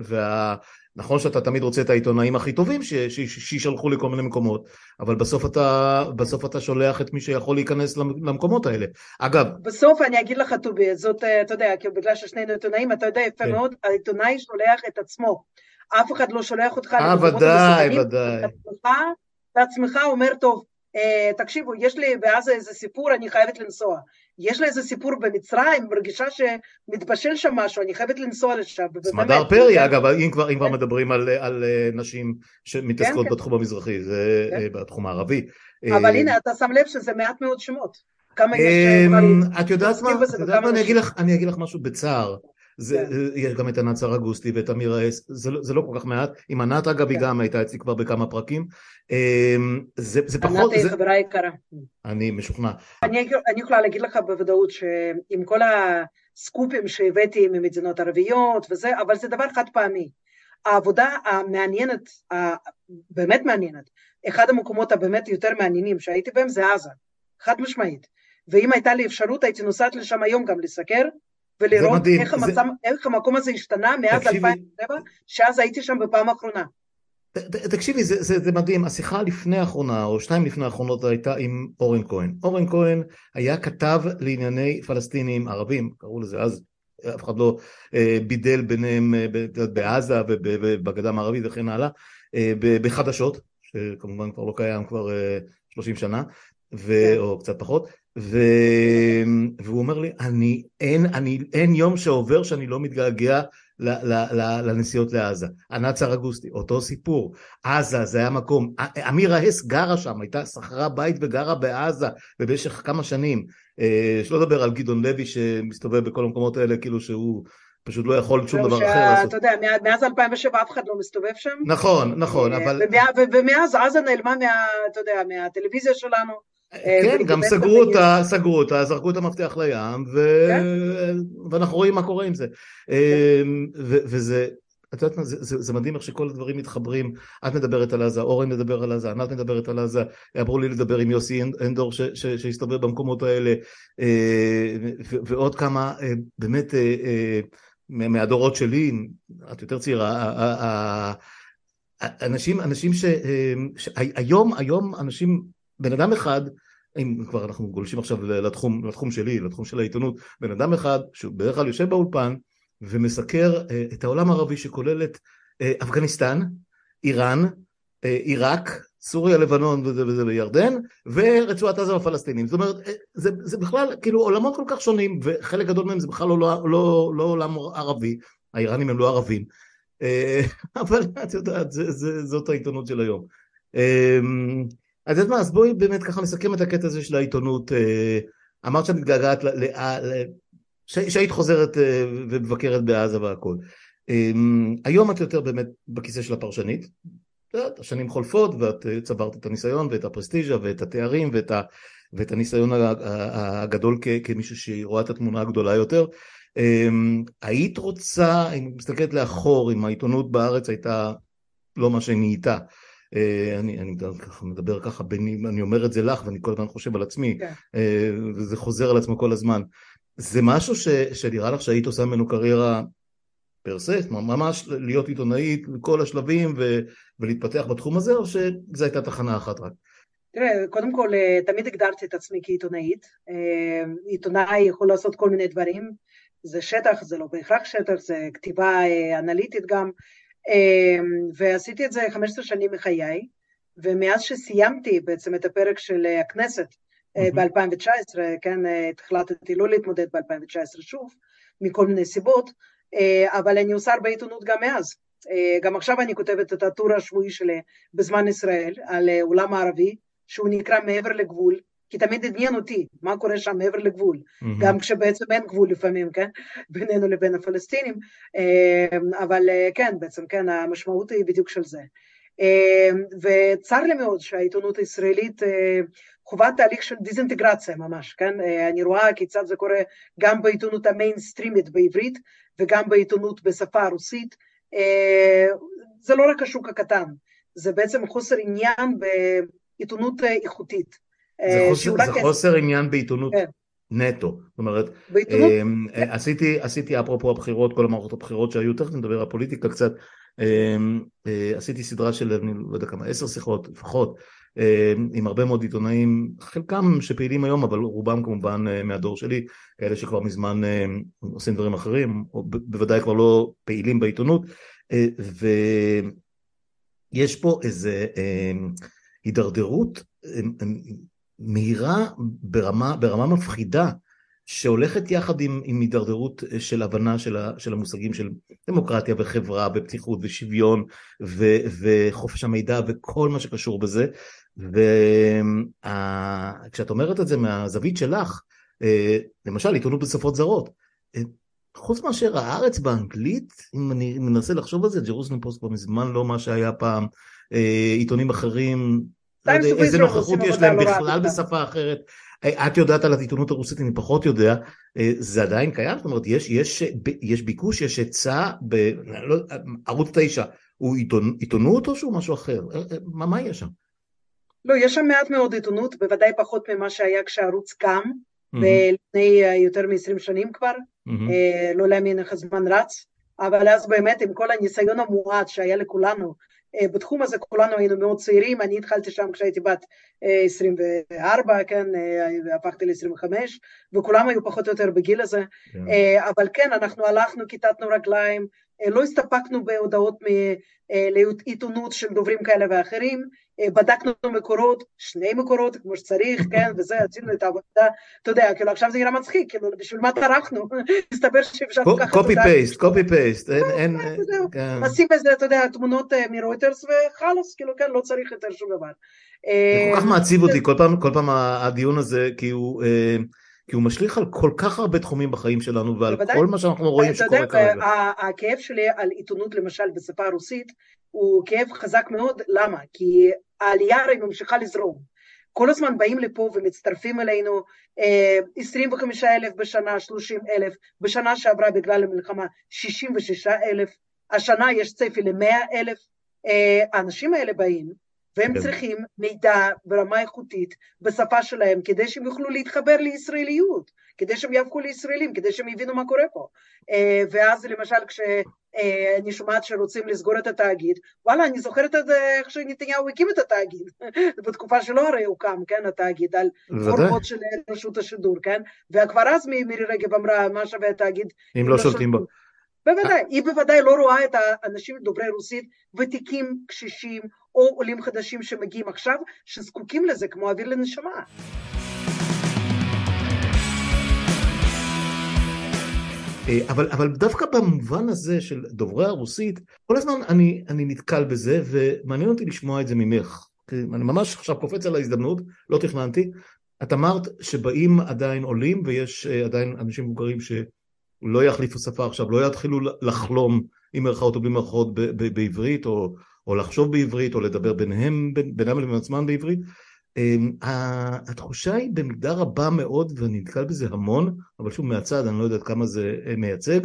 וה... נכון שאתה תמיד רוצה את העיתונאים הכי טובים שישלחו לכל מיני מקומות, אבל בסוף אתה, בסוף אתה שולח את מי שיכול להיכנס למקומות האלה. אגב... בסוף אני אגיד לך, טובי, זאת, אתה יודע, בגלל ששנינו עיתונאים, אתה יודע יפה כן. מאוד, העיתונאי שולח את עצמו. אף אחד לא שולח אותך למקומות המסוכנים. אה, ודאי, ודאי. אתה עצמך אומר, טוב, אה, תקשיבו, יש לי בעזה איזה סיפור, אני חייבת לנסוע. יש לי איזה סיפור במצרים, מרגישה שמתבשל שם משהו, אני חייבת לנסוע לשם. סמדר פרי, כן. אגב, אם כבר, אם כבר כן. מדברים על, על אה, נשים שמתעסקות כן, בתחום המזרחי, זה כן. בתחום הערבי. אבל הנה, אתה שם לב שזה מעט מאוד שמות. כמה יש... את יודעת מה, אני אגיד לך משהו בצער. זה, כן. יש גם את ענת סרגוסטי ואת אמיר האס, זה, לא, זה לא כל כך מעט, עם ענת אגב היא כן. גם הייתה אצלי כבר בכמה פרקים, אמ, זה, זה פחות... ענת היא חברה יקרה. אני משוכנע. אני, אני יכולה להגיד לך בוודאות שעם כל הסקופים שהבאתי ממדינות ערביות וזה, אבל זה דבר חד פעמי. העבודה המעניינת, באמת מעניינת, אחד המקומות הבאמת יותר מעניינים שהייתי בהם זה עזה, חד משמעית. ואם הייתה לי אפשרות הייתי נוסעת לשם היום גם לסקר, ולראות איך, המצב, זה... איך המקום הזה השתנה מאז תקשיבי... 2007, שאז הייתי שם בפעם האחרונה. תקשיבי, זה, זה, זה מדהים, השיחה לפני האחרונה, או שתיים לפני האחרונות, הייתה עם אורן כהן. אורן כהן היה כתב לענייני פלסטינים ערבים, קראו לזה אז, אף אחד לא אה, בידל ביניהם אה, בעזה ובגדה המערבית וכן הלאה, אה, בחדשות, שכמובן כבר לא קיים כבר אה, 30 שנה, ו... כן. או קצת פחות, ו... והוא אומר לי, אני, אין, אני, אין יום שעובר שאני לא מתגעגע ל, ל, ל, לנסיעות לעזה. ענת סרגוסטי, אותו סיפור. עזה, זה היה מקום. אמירה הס גרה שם, הייתה, שכרה בית וגרה בעזה במשך כמה שנים. אה, שלא לדבר על גדעון לוי שמסתובב בכל המקומות האלה, כאילו שהוא... פשוט לא יכול שום דבר אחר לעשות. אתה יודע, מאז 2007 אף אחד לא מסתובב שם. נכון, נכון, אה, אבל... ומאז עזה נעלמה, אתה יודע, מהטלוויזיה שלנו. אה, כן, גם סגרו אותה, סגרו אותה, זרקו את המפתח לים, ו... כן. ואנחנו רואים מה קורה עם זה. אמ, ו... וזה, את יודעת מה, זה, זה, זה מדהים איך שכל הדברים מתחברים. את מדברת על עזה, אורן מדבר על עזה, ענת מדברת על עזה, אמרו לי לדבר עם יוסי אנדור שהסתובב במקומות האלה, אה, ו... ועוד כמה, אה, באמת, מהדורות שלי, את יותר צעירה, אנשים, אנשים ש... שהיום, היום אנשים בן אדם אחד, אם כבר אנחנו גולשים עכשיו לתחום, לתחום שלי, לתחום של העיתונות, בן אדם אחד שהוא בדרך כלל יושב באולפן ומסקר אה, את העולם הערבי שכולל את אה, אפגניסטן, איראן, אה, עיראק, סוריה, לבנון וזה וזה וירדן, ורצועת עזה והפלסטינים. זאת אומרת, זה, זה בכלל כאילו עולמות כל כך שונים, וחלק גדול מהם זה בכלל לא, לא, לא, לא עולם ערבי, האיראנים הם לא ערבים, [LAUGHS] אבל את יודעת, זה, זה, זאת העיתונות של היום. אה, אז יודעת מה, אז בואי באמת ככה נסכם את הקטע הזה של העיתונות. אה, אמרת שאת מתגעגעת, שהיית חוזרת ומבקרת בעזה והכל. היום את יותר באמת בכיסא של הפרשנית, השנים חולפות ואת צברת את הניסיון ואת הפרסטיז'ה ואת התארים ואת, ה, ואת הניסיון הגדול כ, כמישהו שרואה את התמונה הגדולה יותר. אמ, היית רוצה, אם מסתכלת לאחור, אם העיתונות בארץ הייתה לא מה שנהייתה, אה, אני, אני ככה מדבר ככה, ביני, אני אומר את זה לך ואני כל הזמן חושב על עצמי, כן. אה, וזה חוזר על עצמו כל הזמן. זה משהו ש, שנראה לך שהיית עושה ממנו קריירה פרסה, ממש להיות עיתונאית בכל השלבים ו, ולהתפתח בתחום הזה, או שזו הייתה תחנה אחת רק? תראה, קודם כל, אה, תמיד הגדרתי את עצמי כעיתונאית. עיתונאי יכול לעשות כל מיני דברים. זה שטח, זה לא בהכרח שטח, זה כתיבה אה, אנליטית גם, אה, ועשיתי את זה 15 שנים מחיי, ומאז שסיימתי בעצם את הפרק של אה, הכנסת mm-hmm. ב-2019, כן, החלטתי לא להתמודד ב-2019 שוב, מכל מיני סיבות, אבל אני עושה הרבה עיתונות גם מאז. גם עכשיו אני כותבת את הטור השבועי שלי בזמן ישראל על עולם הערבי, שהוא נקרא מעבר לגבול, כי תמיד עניין אותי מה קורה שם מעבר לגבול, mm-hmm. גם כשבעצם אין גבול לפעמים, כן, בינינו לבין הפלסטינים, אמ, אבל אה, כן, בעצם, כן, המשמעות היא בדיוק של זה. אמ, וצר לי מאוד שהעיתונות הישראלית אה, חווה תהליך של דיסאינטגרציה ממש, כן? אה, אני רואה כיצד זה קורה גם בעיתונות המיינסטרימית בעברית וגם בעיתונות בשפה הרוסית. זה לא רק השוק הקטן, זה בעצם חוסר עניין בעיתונות איכותית. זה אה, חוסר, זה חוסר עניין בעיתונות כן. נטו, זאת אומרת, בעיתונות... אמ, אה, עשיתי, עשיתי אפרופו הבחירות, כל המערכות הבחירות שהיו, תכף נדבר על פוליטיקה קצת, אה, עשיתי סדרה של, אני לא יודע כמה, עשר שיחות לפחות, עם הרבה מאוד עיתונאים, חלקם שפעילים היום, אבל רובם כמובן מהדור שלי, כאלה שכבר מזמן עושים דברים אחרים, או בוודאי כבר לא פעילים בעיתונות, ויש פה איזה הידרדרות מהירה ברמה, ברמה מפחידה, שהולכת יחד עם, עם הידרדרות של הבנה של, ה, של המושגים של דמוקרטיה וחברה ופתיחות ושוויון ו, וחופש המידע וכל מה שקשור בזה. וכשאת אומרת את זה מהזווית שלך, אה, למשל עיתונות בשפות זרות, אה, חוץ מאשר הארץ באנגלית, אם אני מנסה לחשוב על זה, ג'רוסלם פוסט כבר מזמן לא מה שהיה פעם, אה, עיתונים אחרים איזה נוכחות יש להם בכלל בשפה אחרת. אה, את יודעת על העיתונות הרוסית, אני פחות יודע, אה, זה עדיין קיים? זאת אומרת, יש, יש, יש ביקוש, יש היצע, לא, ערוץ 9, הוא עיתונ, עיתונות או שהוא משהו אחר? אה, מה, מה יש שם? לא, יש שם מעט מאוד עיתונות, בוודאי פחות ממה שהיה כשהערוץ קם, mm-hmm. ולפני יותר מ-20 שנים כבר, mm-hmm. לא להאמין איך הזמן רץ, אבל אז באמת עם כל הניסיון המועט שהיה לכולנו בתחום הזה כולנו היינו מאוד צעירים, אני התחלתי שם כשהייתי בת 24, אה, כן, אה, הפכתי ל-25, וכולם היו פחות או יותר בגיל הזה, yeah. כן. אבל כן, אנחנו הלכנו, כיתתנו רגליים, לא הסתפקנו בהודעות לעיתונות של דוברים כאלה ואחרים, בדקנו מקורות, שני מקורות כמו שצריך, [LAUGHS] כן, וזה, עשינו את העבודה, אתה יודע, כאילו עכשיו זה נראה מצחיק, כאילו בשביל מה טרחנו, מסתבר שאפשר לקחת... קופי פייסט, קופי פייסט, אין... נשים בזה, אתה יודע, תמונות מרויטרס וחלאס, כאילו, כן, לא צריך יותר שום דבר. זה כל כך מעציב אותי, כל פעם הדיון הזה, כי הוא... כי הוא משליך על כל כך הרבה תחומים בחיים שלנו ועל. כל מה שאנחנו רואים שקורה כרגע. הכאב שלי על עיתונות למשל בשפה הרוסית הוא כאב חזק מאוד, למה? כי העלייה הרי ממשיכה לזרום. כל הזמן באים לפה ומצטרפים אלינו 25 אה, אלף בשנה, 30 אלף, בשנה שעברה בגלל המלחמה 66 אלף, השנה יש צפי ל-100 אלף, אה, האנשים האלה באים והם כן. צריכים מידע ברמה איכותית בשפה שלהם כדי שהם יוכלו להתחבר לישראליות, כדי שהם יהפכו לישראלים, כדי שהם יבינו מה קורה פה. אה, ואז למשל כשאני שומעת שרוצים לסגור את התאגיד, וואלה, אני זוכרת את זה איך שנתניהו הקים את התאגיד, [LAUGHS] בתקופה שלא הרי הוקם, כן, התאגיד, על חורבות של רשות השידור, כן? וכבר אז מירי רגב אמרה, מה שווה התאגיד? אם לא שולטים בו. בוודאי, היא בוודאי לא רואה את האנשים דוברי רוסית, ותיקים, קשישים, או עולים חדשים שמגיעים עכשיו, שזקוקים לזה כמו אוויר לנשמה. אבל, אבל דווקא במובן הזה של דוברי הרוסית, כל הזמן אני, אני נתקל בזה, ומעניין אותי לשמוע את זה ממך. אני ממש עכשיו קופץ על ההזדמנות, לא תכננתי. את אמרת שבאים עדיין עולים, ויש אה, עדיין אנשים מבוגרים שלא יחליפו שפה עכשיו, לא יתחילו לחלום, עם מירכאות או בלי מירכאות, בעברית, או, או לחשוב בעברית, או לדבר ביניהם, בינם לבין עצמם בעברית. אמ, התחושה היא במידה רבה מאוד, ואני נתקל בזה המון, אבל שוב מהצד, אני לא יודע כמה זה אה, מייצג,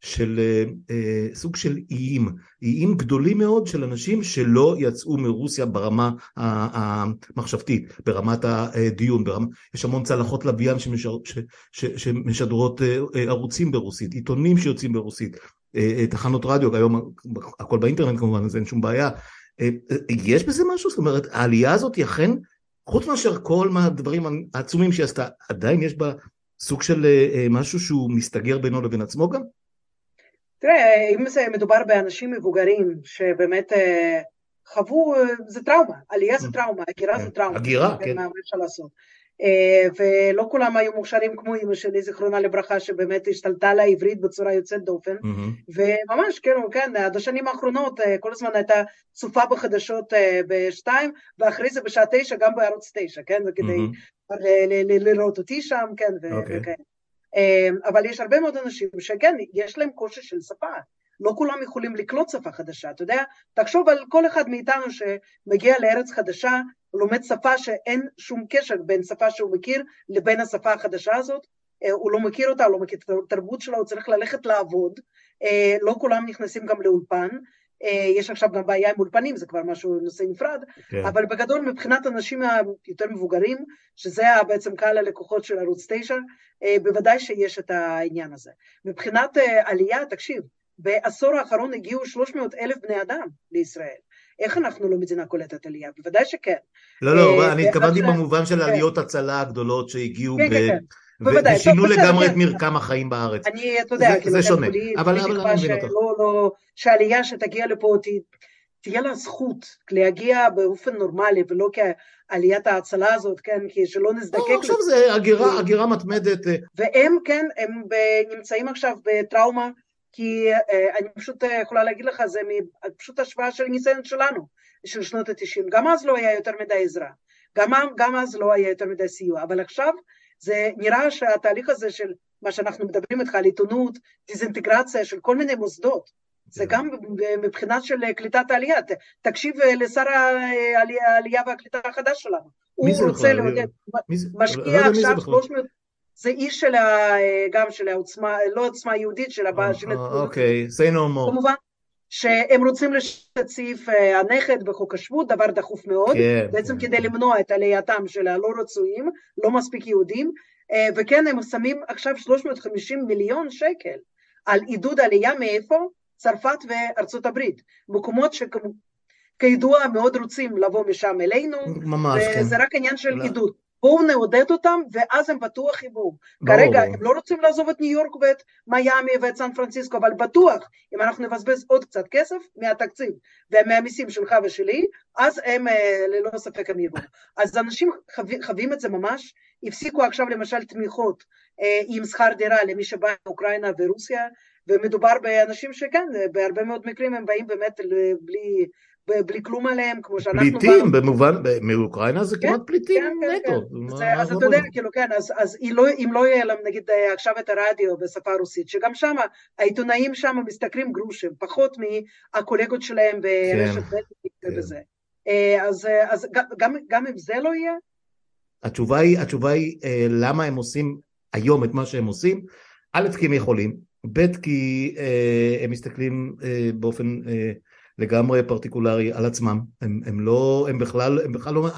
של אה, אה, סוג של איים, איים גדולים מאוד של אנשים שלא יצאו מרוסיה ברמה המחשבתית, ברמת הדיון, ברמה, יש המון צלחות לוויין שמשדר, ש, ש, שמשדרות ערוצים ברוסית, עיתונים שיוצאים ברוסית, תחנות רדיו, היום הכל באינטרנט כמובן, אז אין שום בעיה. יש בזה משהו? זאת אומרת, העלייה הזאת היא אכן חוץ מאשר כל הדברים העצומים שהיא עשתה, עדיין יש בה סוג של אה, אה, משהו שהוא מסתגר בינו לבין עצמו גם? תראה, אם זה מדובר באנשים מבוגרים שבאמת אה, חוו, זה טראומה, עלייה זה טראומה, הגירה זה טראומה. הגירה, כן. מה אפשר לעשות. אה, ולא כולם היו מוכשרים כמו אמא שלי, זיכרונה לברכה, שבאמת השתלטה על העברית בצורה יוצאת דופן, mm-hmm. וממש, כן, כן, עד השנים האחרונות אה, כל הזמן הייתה צופה בחדשות אה, בשתיים, ואחרי זה בשעה תשע גם בערוץ תשע, כן, זה כדי mm-hmm. לראות אותי שם, כן, okay. אוקיי. וכן. אבל יש הרבה מאוד אנשים שכן, יש להם קושי של שפה. לא כולם יכולים לקלוט שפה חדשה, אתה יודע, תחשוב על כל אחד מאיתנו שמגיע לארץ חדשה, לומד שפה שאין שום קשר בין שפה שהוא מכיר לבין השפה החדשה הזאת, אה, הוא לא מכיר אותה, הוא לא מכיר את התרבות שלה, הוא צריך ללכת לעבוד, אה, לא כולם נכנסים גם לאולפן, אה, יש עכשיו גם בעיה עם אולפנים, זה כבר משהו, נושא נפרד, כן. אבל בגדול מבחינת אנשים היותר מבוגרים, שזה בעצם קהל הלקוחות של ערוץ 9, בוודאי שיש את העניין הזה. מבחינת עלייה, תקשיב, בעשור האחרון הגיעו 300 אלף בני אדם לישראל. איך אנחנו לא מדינה קולטת עלייה? בוודאי שכן. לא, לא, אה, אני התכוונתי במובן של כן. עליות הצלה הגדולות שהגיעו כן, כן, כן. ושינו לגמרי את מרקם החיים בארץ. אני, אתה יודע, כאילו, זה שונה, אבל אני מבין אותך. לא, שעלייה שתגיע לפה תהיה לה זכות להגיע באופן נורמלי ולא כעליית ההצלה הזאת, כן, כי שלא נזדקק... לא, עכשיו זה הגירה מתמדת. אה. והם, כן, הם נמצאים עכשיו בטראומה כי אה, אני פשוט אה, יכולה להגיד לך, זה פשוט השוואה של ניסיון שלנו, של שנות התשעים. גם אז לא היה יותר מדי עזרה, גם, גם אז לא היה יותר מדי סיוע, אבל עכשיו זה נראה שהתהליך הזה של מה שאנחנו מדברים איתך על עיתונות, דיסאינטגרציה של כל מיני מוסדות, זה כן. גם מבחינת של קליטת העלייה. תקשיב אה, לשר העלייה והקליטה החדש שלנו. הוא רוצה לעודד, משקיע לא עכשיו 300... זה איש של ה, גם של העוצמה, לא עוצמה יהודית, של הבעיה של... אוקיי, say no more. כמובן, שהם רוצים סעיף אה, הנכד בחוק השבות, דבר דחוף מאוד, כן, בעצם כן. כדי למנוע את עלייתם של הלא רצויים, לא מספיק יהודים, אה, וכן, הם שמים עכשיו 350 מיליון שקל על עידוד עלייה מאיפה? צרפת וארצות הברית, מקומות שכידוע מאוד רוצים לבוא משם אלינו, ממש, וזה כן. רק עניין של. עידוד. בואו נעודד אותם ואז הם בטוח יבואו. כרגע הם לא רוצים לעזוב את ניו יורק ואת מיאמי ואת סן פרנסיסקו, אבל בטוח אם אנחנו נבזבז עוד קצת כסף מהתקציב ומהמיסים שלך ושלי, אז הם אה, ללא ספק הם יבואו. אז אנשים חווים, חווים את זה ממש, הפסיקו עכשיו למשל תמיכות אה, עם שכר דירה למי שבא מאוקראינה ורוסיה, ומדובר באנשים שכן, בהרבה מאוד מקרים הם באים באמת בלי... בלי כלום עליהם, כמו שאנחנו... פליטים, במובן, מאוקראינה זה כן, כמעט פליטים כן, כן, נטו. כן. אז אתה יודע, כאילו, כן, אז, אז לא, אם לא יהיה להם, נגיד, אה, עכשיו את הרדיו בשפה הרוסית, שגם שם, העיתונאים שם משתכרים גרושים, פחות מהקולגות שלהם ברשת כן, כן. ובזה. אה, אז, אה, אז גם, גם אם זה לא יהיה? התשובה היא, התשובה היא למה הם עושים היום את מה שהם עושים, א', כי הם יכולים, ב', כי הם מסתכלים באופן... לגמרי פרטיקולרי על עצמם, הם, הם לא, הם בכלל, הם בכלל לא,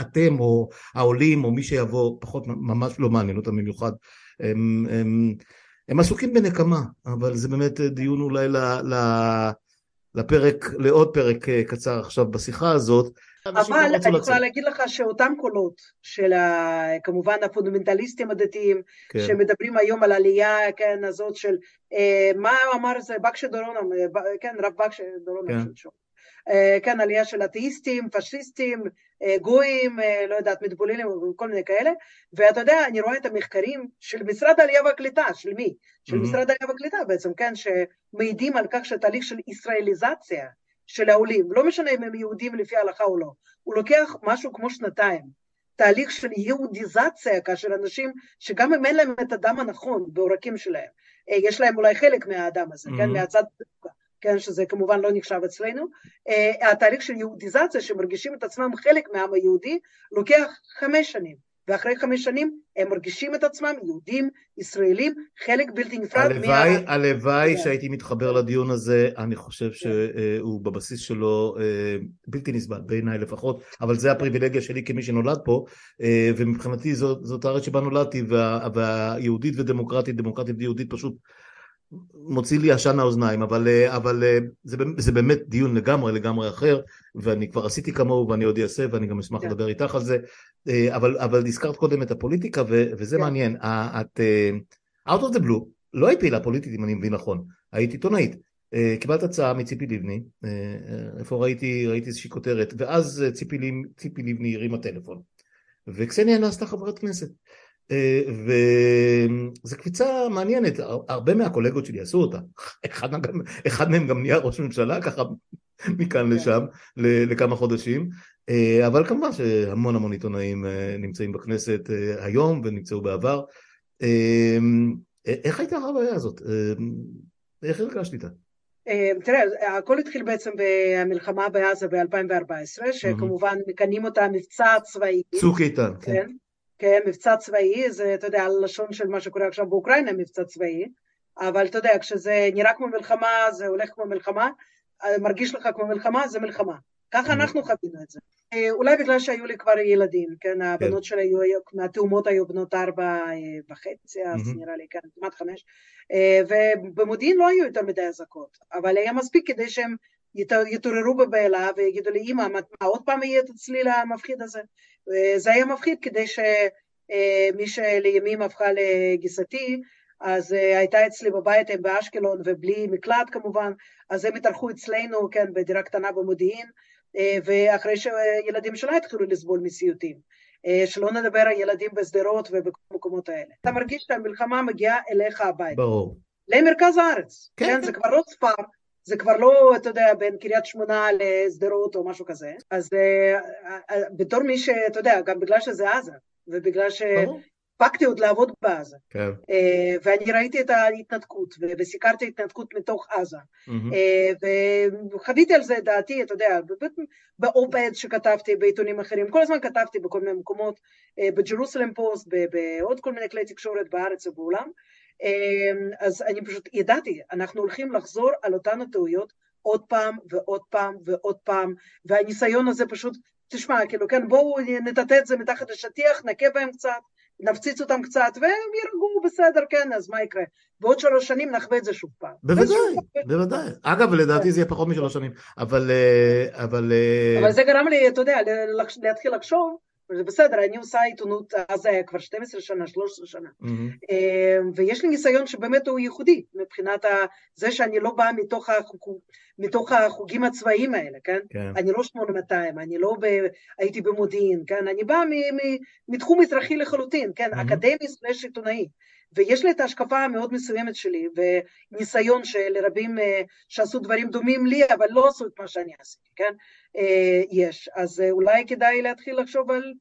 אתם או העולים או מי שיבוא, פחות, ממש לא מעניין אותם במיוחד, הם, הם, הם עסוקים בנקמה, אבל זה באמת דיון אולי ל, ל, לפרק, לעוד פרק אה, קצר עכשיו בשיחה הזאת. אבל אני יכולה להגיד לך שאותם קולות של ה, כמובן הפונדמנטליסטים הדתיים כן. שמדברים היום על עלייה כן הזאת של אה, מה אמר זה בקשה דורונה, כן רב בקשה דורונה כן. כן, עלייה של אתאיסטים, פשיסטים, גויים, לא יודעת, מתבוללים, כל מיני כאלה, ואתה יודע, אני רואה את המחקרים של משרד העלייה והקליטה, של מי? של משרד העלייה והקליטה בעצם, כן, שמעידים על כך שתהליך של ישראליזציה של העולים, לא משנה אם הם יהודים לפי ההלכה או לא, הוא לוקח משהו כמו שנתיים. תהליך של יהודיזציה, כאשר אנשים שגם אם אין להם את הדם הנכון בעורקים שלהם, אה, יש להם אולי חלק מהאדם הזה, mm-hmm. כן, מהצד, כן, שזה כמובן לא נחשב אצלנו, אה, התהליך של יהודיזציה, שמרגישים את עצמם חלק מהעם היהודי, לוקח חמש שנים. ואחרי חמש שנים הם מרגישים את עצמם יהודים, ישראלים, חלק בלתי נפרד. הלוואי, מה... הלוואי yeah. שהייתי מתחבר לדיון הזה, אני חושב yeah. שהוא בבסיס שלו אה, בלתי נסבל, בעיניי לפחות, אבל זה הפריבילגיה שלי כמי שנולד פה, אה, ומבחינתי זאת, זאת הארץ שבה נולדתי, וה, והיהודית ודמוקרטית, דמוקרטית ויהודית פשוט מוציא לי עשן האוזניים, אבל, אה, אבל זה, זה באמת דיון לגמרי לגמרי אחר, ואני כבר עשיתי כמוהו ואני עוד אעשה ואני גם אשמח yeah. כן. לדבר איתך על זה, אבל, אבל הזכרת קודם את הפוליטיקה ו, וזה. כן. מעניין, את out of the blue, לא היית פעילה פוליטית אם אני מבין נכון, היית עיתונאית, קיבלת הצעה מציפי לבני, איפה ראיתי, ראיתי איזושהי כותרת, ואז ציפי, ציפי לבני הרימה טלפון, וקסניה נעשתה חברת כנסת. אה, וזו קפיצה מעניינת, הרבה מהקולגות שלי עשו אותה, [LAUGHS] אחד, אחד מהם גם נהיה ראש ממשלה ככה מכאן כן. לשם לכמה חודשים, אה, אבל כמובן שהמון המון עיתונאים אה, נמצאים בכנסת היום ונמצאו בעבר. איך הייתה החוויה הזאת? איך הרגשת איתה? תראה, הכל התחיל בעצם במלחמה בעזה ב-2014, שכמובן מכנים אותה מבצע צבאי. צוק איתן, כן. כן. כן, מבצע צבאי, זה, אתה יודע, הלשון של מה שקורה עכשיו באוקראינה, מבצע צבאי, אבל אתה יודע, כשזה נראה כמו מלחמה, זה הולך כמו מלחמה, מרגיש לך כמו מלחמה, זה מלחמה. ככה אנחנו חווינו את זה. אה, אולי בגלל שהיו לי כבר ילדים, כן, הבנות כן. שלי היו, מהתאומות היו בנות ארבע אה, וחצי, אז נראה לי, כן, כמעט חמש, אה, ובמודיעין לא היו יותר מדי אזעקות, אבל היה מספיק כדי שהם יתעוררו בבהלה ויגידו לי, אמא, מה עוד פעם יהיה את הצליל המפחיד הזה? זה היה מפחיד כדי שמי שלימים הפכה לגיסתי, אז הייתה אצלי בבית, הם באשקלון ובלי מקלט כמובן, אז הם התארחו אצלנו, כן, בדירה קטנה במודיעין, ואחרי שילדים שלה התחילו לסבול מסיוטים. שלא נדבר על ילדים בשדרות ובכל המקומות האלה. אתה מרגיש שהמלחמה מגיעה אליך הביתה. ברור. למרכז הארץ, כן, כן, זה כבר לא ספר, זה כבר לא, אתה יודע, בין קריית שמונה לשדרות או משהו כזה. אז uh, בתור מי שאתה יודע, גם בגלל שזה עזה, ובגלל שהפקתי עוד לעבוד בעזה, כן. uh, ואני ראיתי את ההתנתקות, וסיקרתי התנתקות מתוך עזה, mm-hmm. וחיוויתי על זה את דעתי, אתה יודע, ב op-ed שכתבתי בעיתונים אחרים, כל הזמן כתבתי בכל מיני מקומות, אה, בג'רוסלם פוסט, בעוד כל מיני כלי תקשורת בארץ ובעולם, אז אני פשוט ידעתי, אנחנו הולכים לחזור על אותן הטעויות עוד פעם ועוד פעם ועוד פעם, והניסיון הזה פשוט, תשמע, כאילו, כן, בואו נטאטא את זה מתחת לשטיח, נכה בהם קצת, נפציץ אותם קצת, והם יירגעו בסדר, כן, אז מה יקרה? בעוד שלוש שנים נחווה את זה שוב פעם. בוודאי, בוודאי. אגב, לדעתי זה יהיה פחות משלוש שנים, אבל... אה, אבל אה, אבל זה גרם לי, אתה יודע, להתחיל לחשוב זה בסדר, אני עושה עיתונות אז היה כבר 12 שנה, 13 שנה, mm-hmm. ויש לי ניסיון שבאמת הוא ייחודי מבחינת זה שאני לא באה מתוך, החוג, מתוך החוגים הצבאיים האלה, כן? כן? אני לא 8200, אני לא ב... הייתי במודיעין, כן? אני באה מתחום אזרחי לחלוטין, כן? Mm-hmm. אקדמי סלש עיתונאי. ויש לי את ההשקפה המאוד מסוימת שלי, וניסיון של רבים אה, שעשו דברים דומים לי, אבל לא עשו את מה שאני עשיתי, כן? אה, יש. אז אה, אולי כדאי להתחיל לחשוב על,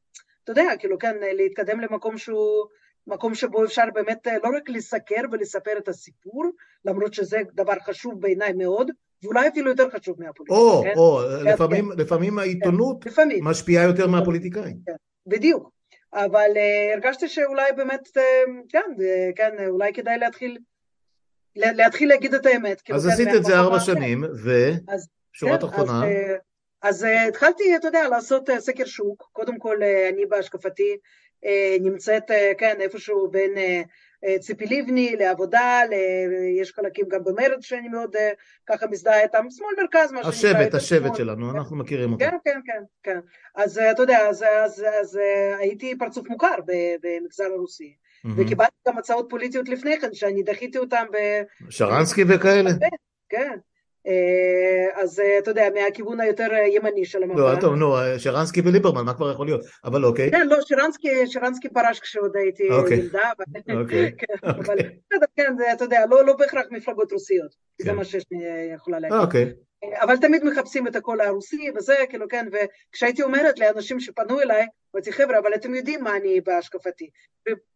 אתה יודע, כאילו, כן, להתקדם למקום שהוא... מקום שבו אפשר באמת לא רק לסקר ולספר את הסיפור, למרות שזה דבר חשוב בעיניי מאוד, ואולי אפילו יותר חשוב מהפוליטיקה. או, כן? או, כן, לפעמים, כן. לפעמים העיתונות כן, לפעמים. משפיעה יותר מהפוליטיקאים. כן, בדיוק. אבל uh, הרגשתי שאולי באמת, uh, כן, uh, כן, אולי כדאי להתחיל, להתחיל להגיד את האמת. כאילו, אז כן, עשית את זה ארבע שנים, ושורה כן, תחתונה. אז, אז התחלתי, אתה יודע, לעשות סקר שוק. קודם כל, אני בהשקפתי נמצאת, כן, איפשהו בין... Uh, ציפי לבני, לעבודה, ל... יש חלקים גם במרץ שאני מאוד אה, ככה מזדהה איתם, שמאל מרכז, מה שנקרא. השבט, השבט שלנו, אנחנו מכירים אותו. כן, כן, כן, כן. אז אה, אתה יודע, אז, אז, אז אה, הייתי פרצוף מוכר במגזר הרוסי. וקיבלתי גם הצעות פוליטיות לפני כן, שאני דחיתי אותן ב... שרנסקי וכאלה. כן, אז אתה יודע, מהכיוון היותר ימני של המפה. לא, טוב, נו, שרנסקי וליברמן, מה כבר יכול להיות? אבל אוקיי. כן, לא, שרנסקי, פרש כשעוד הייתי אוקיי. ילדה, אבל... אוקיי. [LAUGHS] כן, אבל כן, זה, אתה יודע, לא, לא בהכרח מפלגות רוסיות, זה כן. מה שאני יכולה להגיד. אוקיי. אבל תמיד מחפשים את הקול הרוסי וזה, כאילו, כן, וכשהייתי אומרת לאנשים שפנו אליי, אמרתי, חבר'ה, אבל אתם יודעים מה אני בהשקפתי.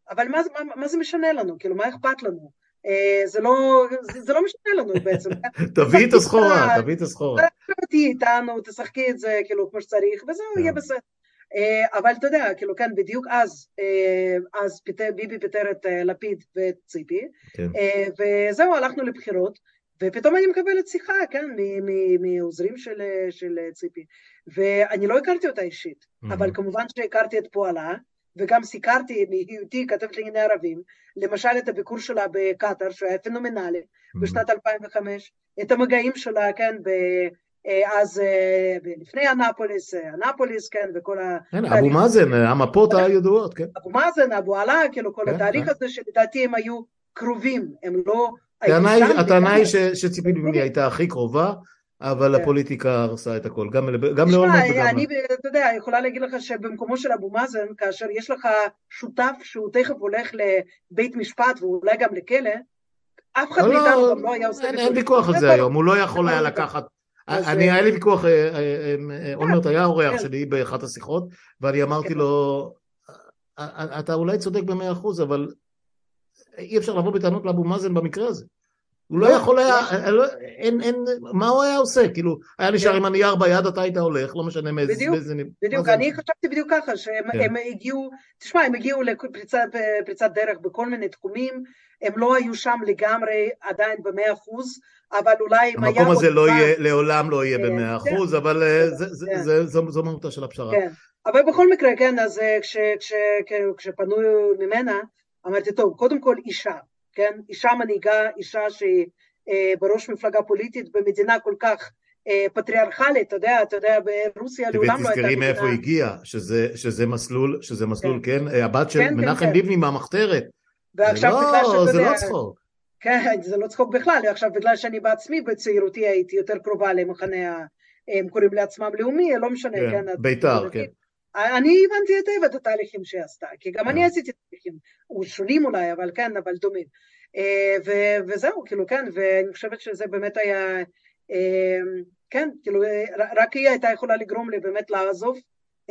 אבל מה, מה, מה זה משנה לנו? כאילו, מה אכפת לנו? זה לא, זה, לא משנה לנו בעצם. [LAUGHS] תביאי את הסחורה, תביאי את הסחורה. תהיי איתנו, תשחקי את זה, כאילו, כמו שצריך, וזהו, יהיה בסדר. אבל אתה יודע, כאילו, כן, בדיוק אז, אז ביבי פיטר את לפיד ואת ציפי, כן. וזהו, הלכנו לבחירות. ופתאום אני מקבלת שיחה, כן, מעוזרים של, של ציפי. ואני לא הכרתי אותה אישית, mm-hmm. אבל כמובן שהכרתי את פועלה, וגם סיקרתי [LAUGHS] מהיותי כתבת לענייני ערבים, למשל את הביקור שלה בקטאר, שהיה פנומנלי, mm-hmm. בשנת 2005, את המגעים שלה, כן, ב... אז לפני אנפוליס, אנפוליס, כן, וכל ה... כן, אבו מאזן, המפות הידועות, כן. אבו מאזן, אבו עלה, כאילו כל כן, התהליך כן. הזה שלדעתי הם היו קרובים, הם לא... הטענה היא שציפי לבני הייתה הכי קרובה, אבל הפוליטיקה הרסה את הכל, גם לאולמרט וגם... אני, אתה יודע, יכולה להגיד לך שבמקומו של אבו מאזן, כאשר יש לך שותף שהוא תכף הולך לבית משפט ואולי גם לכלא, אף אחד מאיתנו גם לא היה עושה... אין ויכוח על זה היום, הוא לא יכול היה לקחת... אני, היה לי ויכוח, אולמרט היה אורח שלי באחת השיחות, ואני אמרתי לו, אתה אולי צודק במאה אחוז, אבל אי אפשר לבוא בטענות לאבו מאזן במקרה הזה. הוא לא יכול היה, אין, אין, מה הוא היה עושה? כאילו, היה נשאר עם הנייר ביד, אתה היית הולך, לא משנה מאיזה... בדיוק, בדיוק, אני חשבתי בדיוק ככה, שהם הגיעו, תשמע, הם הגיעו לפריצת דרך בכל מיני תחומים, הם לא היו שם לגמרי עדיין במאה אחוז, אבל אולי אם היה... המקום הזה לא יהיה, לעולם לא יהיה במאה אחוז, אבל זו מהותה של הפשרה. כן, אבל בכל מקרה, כן, אז כשפנו ממנה, אמרתי, טוב, קודם כל אישה, כן? אישה מנהיגה, אישה שהיא בראש מפלגה פוליטית במדינה כל כך פטריארכלית, אתה יודע, אתה יודע, ברוסיה לעולם לא הייתה מדינה. ותזכרי מאיפה הגיע, שזה, שזה מסלול, שזה מסלול, כן, כן הבת של כן, מנחם כן, לבני מהמחתרת. ועכשיו זה בגלל שאתה לא, זה יודע... לא צחוק. כן, זה לא צחוק בכלל, עכשיו בגלל שאני בעצמי בצעירותי הייתי יותר קרובה למחנה, הם קוראים לעצמם לאומי, לא משנה, כן. כן בית"ר, כן. אני הבנתי היטב את התהליכים שהיא עשתה, כי גם אני עשיתי תהליכים, שונים אולי, אבל כן, אבל דומים. וזהו, כאילו, כן, ואני חושבת שזה באמת היה, כן, כאילו, רק היא הייתה יכולה לגרום לי באמת לעזוב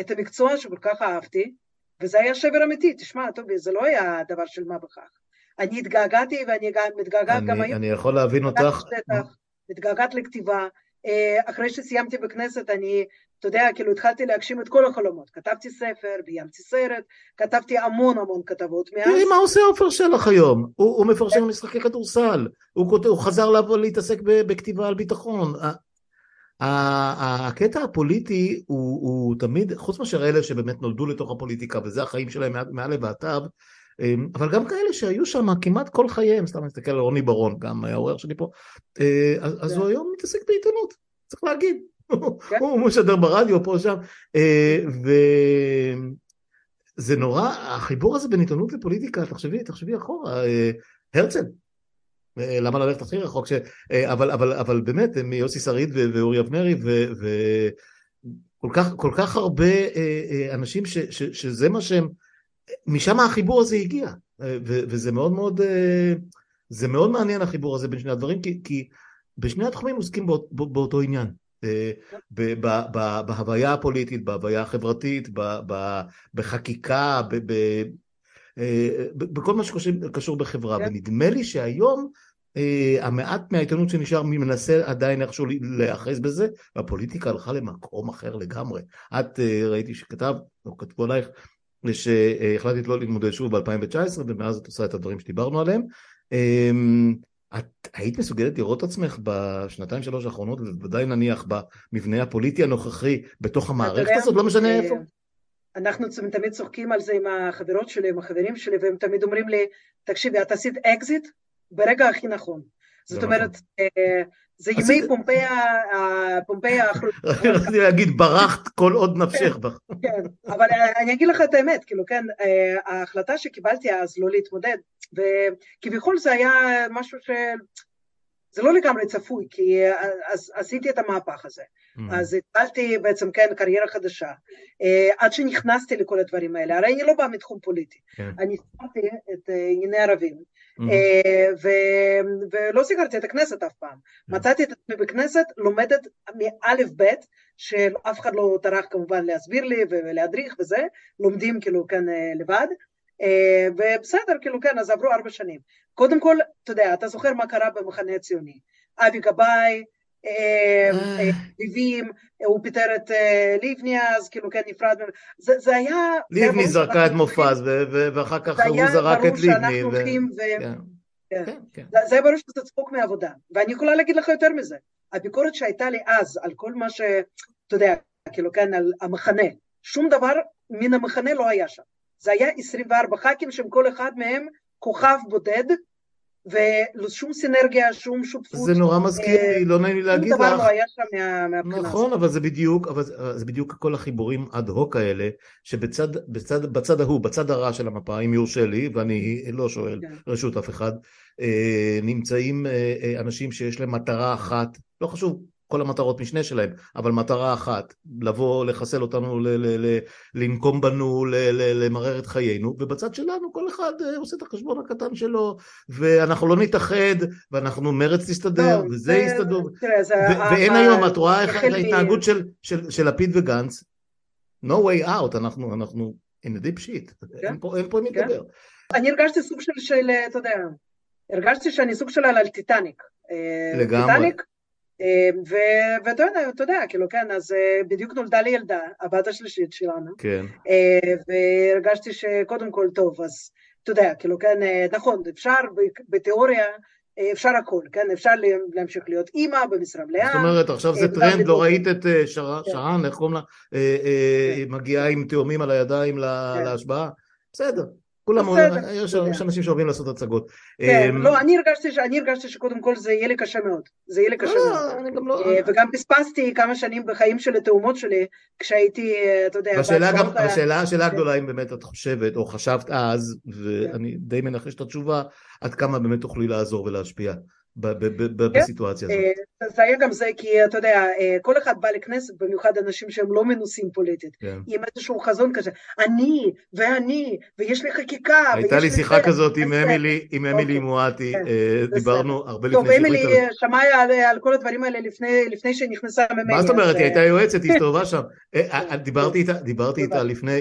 את המקצוע שכל כך אהבתי, וזה היה שבר אמיתי, תשמע, טוב, זה לא היה דבר של מה בכך. אני התגעגעתי ואני מתגעגעת גם היום. אני יכול להבין אותך. מתגעגעת לכתיבה. אחרי שסיימתי בכנסת, אני, אתה יודע, כאילו התחלתי להגשים את כל החלומות. כתבתי ספר, ביימתי סרט, כתבתי המון המון כתבות מאז. תראי מה עושה עופר שלח היום, הוא, הוא מפרשם משחקי כדורסל, הוא, הוא חזר לבוא להתעסק בכתיבה על ביטחון. הקטע הפוליטי הוא, הוא תמיד, חוץ מאשר אלה שבאמת נולדו לתוך הפוליטיקה וזה החיים שלהם מעל ועתיו, אבל גם כאלה שהיו שם כמעט כל חייהם, סתם נסתכל על רוני ברון, גם העורר שלי פה, אז, אז הוא היום מתעסק בעיתונות, צריך להגיד, הוא משדר ברדיו פה שם, וזה נורא, החיבור הזה בין עיתונות לפוליטיקה, תחשבי, תחשבי אחורה, הרצל, למה ללכת הכי רחוק. אבל, באמת, מיוסי שריד ואורי אבנרי, וכל כך, הרבה אנשים שזה מה שהם, משם החיבור הזה הגיע, וזה מאוד מאוד, זה מאוד מעניין החיבור הזה בין שני הדברים, כי, בשני התחומים עוסקים באות, באותו עניין. בהוויה הפוליטית, בהוויה החברתית, בחקיקה, בכל מה שקשור בחברה, ונדמה לי שהיום המעט מהעיתונות שנשאר מנסה עדיין איכשהו להיאחז בזה, והפוליטיקה הלכה למקום אחר לגמרי. את ראיתי שכתב, או כתבו עלייך, שהחלטת לא להתמודד שוב ב-2019, ומאז את עושה את הדברים שדיברנו עליהם. את היית מסוגלת לראות את עצמך בשנתיים שלוש האחרונות, ובוודאי נניח במבנה הפוליטי הנוכחי, בתוך המערכת הזאת, לא משנה איפה? אנחנו תמיד צוחקים על זה עם החברות שלי, עם החברים שלי, והם תמיד אומרים לי, תקשיבי, את עשית אקזיט ברגע הכי נכון. זאת אומרת, זה ימי פומפיי [LAUGHS] האחרונים. רציתי להגיד, ברחת כל עוד נפשך בך. כן, אבל אני אגיד לך את האמת, כאילו, כן, ההחלטה שקיבלתי אז לא להתמודד, וכביכול זה היה משהו ש... זה לא לגמרי צפוי, כי אה, אז עשיתי את המהפך הזה. Mm-hmm. אז התחלתי בעצם, כן, קריירה חדשה. Uh, עד שנכנסתי לכל הדברים האלה, הרי אני לא באה מתחום פוליטי. כן. אני סגרתי את ענייני ערבים, ו- ולא סגרתי את הכנסת אף פעם. Yeah. מצאתי את עצמי בכנסת, לומדת מאלף בית, שאף אחד לא טרח כמובן להסביר לי ולהדריך וזה, לומדים כאילו כאן לבד. אה, ובסדר, כאילו כן, אז עברו ארבע שנים. קודם כל, אתה יודע, אתה זוכר מה קרה במחנה הציוני. אבי גבאי, ריבים, אה, הוא פיטר את אה, לבני אז, כאילו כן, נפרד, זה, זה היה... לבני זרקה את מופז, ואחר כך הוא זרק את לבני. זה היה ברור שאנחנו הולכים ו... כן, כן. כן. זה היה ברור שזה צחוק מעבודה. ואני יכולה להגיד לך יותר מזה. הביקורת שהייתה לי אז על כל מה ש... אתה יודע, כאילו כן, על המחנה, שום דבר מן המחנה לא היה שם. זה היה 24 ח"כים שהם כל אחד מהם כוכב בודד, ושום סינרגיה, שום שותפות. זה נורא מזכיר לי, אה, לא נעים לי להגיד לך. שום דבר לא היה שם מהבחינה הזאת. נכון, אבל זה בדיוק, אבל זה בדיוק כל החיבורים אד הוק האלה, שבצד בצד, בצד ההוא, בצד הרע של המפה, אם יורשה לי, ואני לא שואל כן. רשות אף אחד, אה, נמצאים אה, אנשים שיש להם מטרה אחת, לא חשוב, כל המטרות משנה שלהם, אבל מטרה אחת, לבוא, לחסל אותנו, ל- ל- ל- לנקום בנו, ל- ל- למרר את חיינו, ובצד שלנו כל אחד אה, עושה את החשבון הקטן שלו, ואנחנו לא נתאחד, ואנחנו מרץ תסתדר, לא, וזה תראה, זה ו- ואין היום, את רואה איך ההתנהגות של, של, של לפיד וגנץ, no way out, אנחנו, אנחנו in a deep shit, כן? אין פה, אין פה מי כן? לדבר. אני הרגשתי סוג של, של, אתה יודע, הרגשתי שאני סוג של על טיטניק. אה, לגמרי. טיטניק, ואתה יודע, אתה יודע, כאילו, כן, אז אה, בדיוק נולדה לי ילדה, הבת השלישית שלנו. כן. אה, והרגשתי שקודם כל טוב, אז אתה יודע, כאילו, כן, אה, נכון, אפשר בתיאוריה, אפשר הכל, כן, אפשר להמשיך להיות אימא במשרה מלאה. זאת אומרת, עכשיו זה טרנד, לא ראית את כן. שרן, איך קוראים לה, כן. מגיעה עם תאומים על הידיים כן. להשבעה? בסדר. כולם, יש אנשים שאוהבים לעשות הצגות. כן, אמ, לא, אני הרגשתי שקודם כל זה יהיה לי קשה מאוד. זה יהיה לי קשה לא, מאוד. לא... אה, וגם פספסתי כמה שנים בחיים של התאומות שלי, כשהייתי, אה, אתה יודע... השאלה הגדולה אם באמת את חושבת, או חשבת אז, ואני די מנחש את התשובה, עד כמה באמת תוכלי לעזור ולהשפיע. כן. בסיטואציה הזאת. אה, זה היה גם זה כי אתה יודע, אה, כל אחד בא לכנסת, במיוחד אנשים שהם לא מנוסים פוליטית, כן. עם איזשהו חזון כזה, אני ואני, ויש לי חקיקה. הייתה לי שיחה כזאת עם אמילי, אוקיי. מואטי, כן, אה, דיברנו הרבה לפני שהחליטה. טוב, אמילי שמעה על כל הדברים האלה לפני שהיא נכנסה ממני. מה זאת אומרת, היא הייתה יועצת, היא הסתובבה שם. דיברתי איתה לפני,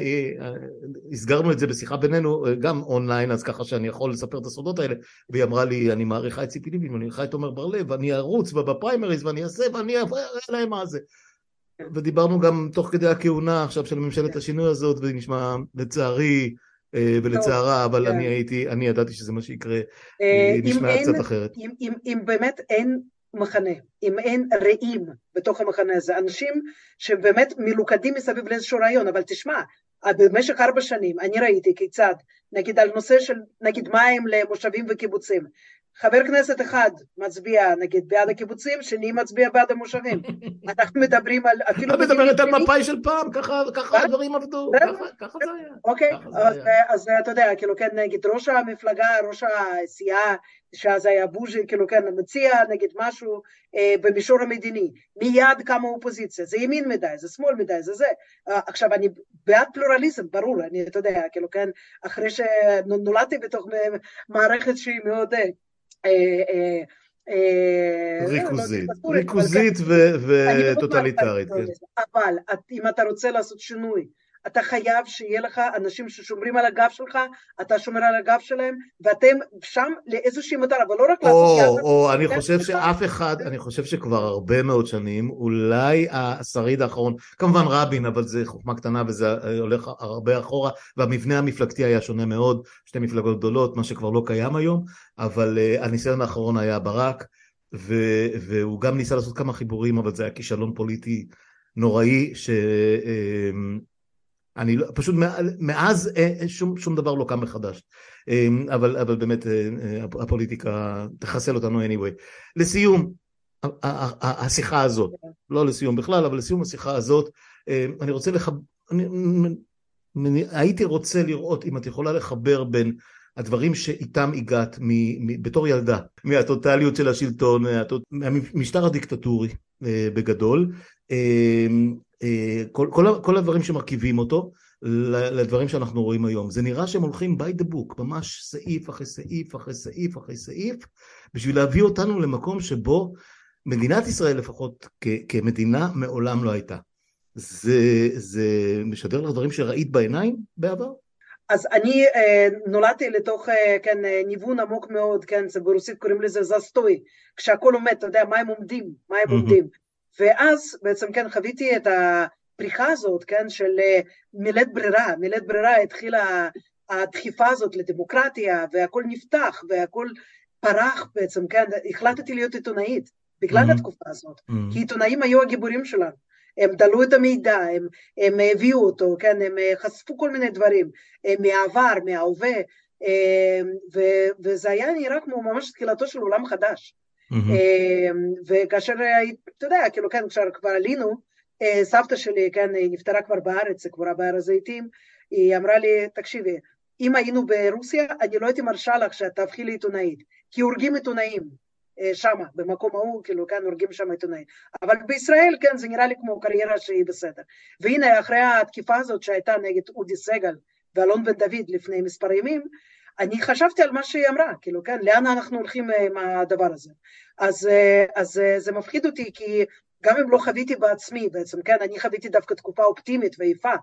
הסגרנו את זה בשיחה בינינו, גם אונליין, אז ככה שאני יכול לספר את הסודות האלה, והיא אמרה לי, אני מעריכה את ציפי לבני, אני אלך את עומר בר לב, ואני ארוץ בפריימריז ואני אעשה ואני אראה להם מה זה. ודיברנו גם תוך כדי הכהונה עכשיו של ממשלת השינוי הזאת, וזה נשמע לצערי אה, ולצערה, אבל אני כן. הייתי, אני ידעתי שזה מה שיקרה, אה, נשמע קצת אחרת. אם באמת אין מחנה, אם אין רעים בתוך המחנה הזה, אנשים שבאמת מלוכדים מסביב לאיזשהו רעיון, אבל תשמע, במשך ארבע שנים אני ראיתי כיצד, נגיד על נושא של נגיד מים למושבים וקיבוצים, חבר כנסת אחד מצביע נגיד בעד הקיבוצים, שני מצביע בעד המושבים. [LAUGHS] אנחנו מדברים על אפילו... את מדברת על מפאי של פעם, ככה הדברים עבדו, ככה זה היה. אוקיי, אז אתה יודע, כאילו כן, נגיד ראש המפלגה, ראש הסיעה, שאז היה בוז'י, כאילו כן, מציע נגיד משהו אה, במישור המדיני, מיד קמה אופוזיציה, זה ימין מדי, זה שמאל מדי, זה זה. אה, עכשיו אני בעד פלורליזם, ברור, אני, אתה יודע, כאילו כן, אחרי שנולדתי בתוך מערכת שהיא מאוד... ריכוזית, ריכוזית וטוטליטרית. כן. אבל אם אתה רוצה לעשות שינוי אתה חייב שיהיה לך אנשים ששומרים על הגב שלך, אתה שומר על הגב שלהם, ואתם שם לאיזושהי מטרה, אבל לא רק לעשות יחד. או אני חושב שאף אחד, אני חושב שכבר הרבה מאוד שנים, אולי השריד האחרון, כמובן רבין, אבל זה חוכמה קטנה וזה הולך הרבה אחורה, והמבנה המפלגתי היה שונה מאוד, שתי מפלגות גדולות, מה שכבר לא קיים היום, אבל uh, הניסיון האחרון היה ברק, והוא גם ניסה לעשות כמה חיבורים, אבל זה היה כישלון פוליטי נוראי, ש... אני לא, פשוט מאז אה, אה, שום, שום דבר לא קם מחדש. אמ, אבל, אבל באמת אה, הפוליטיקה תחסל אותנו anyway. לסיום, השיחה הזאת, לא לסיום בכלל, אבל לסיום השיחה הזאת, אני רוצה לחבר, אני, אני, הייתי רוצה לראות אם את יכולה לחבר בין הדברים שאיתם הגעת מ, מ, בתור ילדה, מהטוטליות של השלטון, מהמשטר הדיקטטורי בגדול, כל, כל, כל הדברים שמרכיבים אותו, לדברים שאנחנו רואים היום. זה נראה שהם הולכים by the book, ממש סעיף אחרי סעיף אחרי סעיף אחרי סעיף, בשביל להביא אותנו למקום שבו מדינת ישראל לפחות כ- כמדינה מעולם לא הייתה. זה, זה משדר לך דברים שראית בעיניים בעבר? אז אני אה, נולדתי לתוך, אה, כן, אה, ניוון עמוק מאוד, כן, ברוסית קוראים לזה זסטוי, כשהכול עומד, אתה יודע, מה הם עומדים, מה הם עומדים. ואז בעצם, כן, חוויתי את הפריחה הזאת, כן, של אה, מילת ברירה, מילת ברירה התחילה הדחיפה הזאת לדמוקרטיה, והכל נפתח, והכל פרח בעצם, כן, החלטתי להיות עיתונאית בגלל mm-hmm. התקופה הזאת, mm-hmm. כי עיתונאים היו הגיבורים שלנו. הם דלו את המידע, הם, הם הביאו אותו, כן, הם אה, חשפו כל מיני דברים אה, מהעבר, מההווה, ו, וזה היה נראה כמו ממש תחילתו של עולם חדש. Mm-hmm. וכאשר, אתה יודע, כאילו, כן, כשכבר עלינו, סבתא שלי, כן, היא נפטרה כבר בארץ, היא קבורה בהר הזיתים, היא אמרה לי, תקשיבי, אם היינו ברוסיה, אני לא הייתי מרשה לך שאת תהפכי לעיתונאית, כי הורגים עיתונאים. אה, שמה, במקום ההוא, כאילו, כן, הורגים שם עיתונאים. אבל בישראל, כן, זה נראה לי כמו קריירה שהיא בסדר. והנה, אחרי התקיפה הזאת שהייתה נגד אודי סגל ואלון בן דוד לפני מספר ימים, אני חשבתי על מה שהיא אמרה, כאילו, כן, לאן אנחנו הולכים אה, עם הדבר הזה. אז, אה, אז זה מפחיד אותי, כי גם אם לא חוויתי בעצמי בעצם, כן, אני חוויתי דווקא תקופה אופטימית ויפה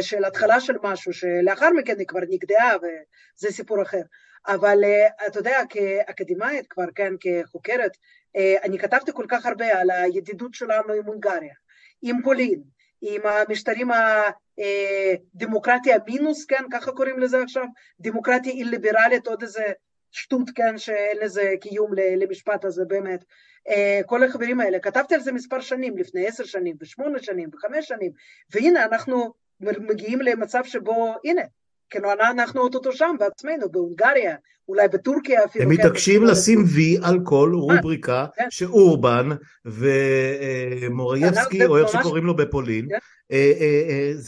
של התחלה של משהו, שלאחר מכן היא כבר נגדעה וזה סיפור אחר. אבל אה, אתה יודע, כאקדמאית כבר, כן, כחוקרת, אה, אני כתבתי כל כך הרבה על הידידות שלנו עם הונגריה, עם פולין, עם המשטרים אה, מינוס, כן, ככה קוראים לזה עכשיו, דמוקרטיה אי-ליברלית, עוד איזה שטות, כן, שאין לזה קיום למשפט הזה באמת. כל החברים האלה, כתבתי על זה מספר שנים, לפני עשר שנים, ושמונה שנים, וחמש שנים, והנה אנחנו מגיעים למצב שבו, הנה, כאילו אנחנו אוטוטו שם בעצמנו, בהונגריה, אולי בטורקיה אפילו. הם כן, מתעקשים לשים וי על כל אה, רובריקה כן. שאורבן ומורוויצקי, או איך שקוראים לו בפולין, כן. אה, אה,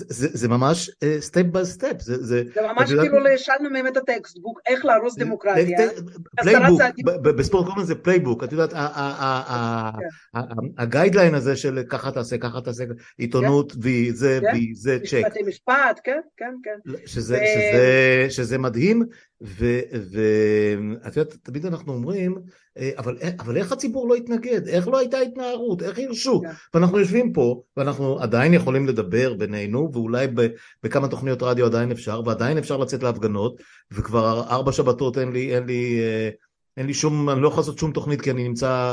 זה ממש step by step. זה ממש כאילו השאלנו מהם את ה textbook, איך להרוס דמוקרטיה. playbook, בספורט קוראים לזה playbook, את יודעת, ה guideline הזה של ככה תעשה, ככה תעשה, עיתונות וי, זה וי, זה צ'ק. משפטי משפט, כן, כן, כן. שזה מדהים. ואת יודעת, תמיד אנחנו אומרים, אה, אבל, אבל איך הציבור לא התנגד? איך לא הייתה התנערות? איך הרשו? Yeah. כן. ואנחנו יושבים פה, ואנחנו עדיין יכולים לדבר בינינו, ואולי בכמה תוכניות רדיו עדיין אפשר, ועדיין אפשר לצאת להפגנות, וכבר ארבע שבתות אין לי, אין לי, אה, אין לי שום, אני לא יכול לעשות שום תוכנית כי אני נמצא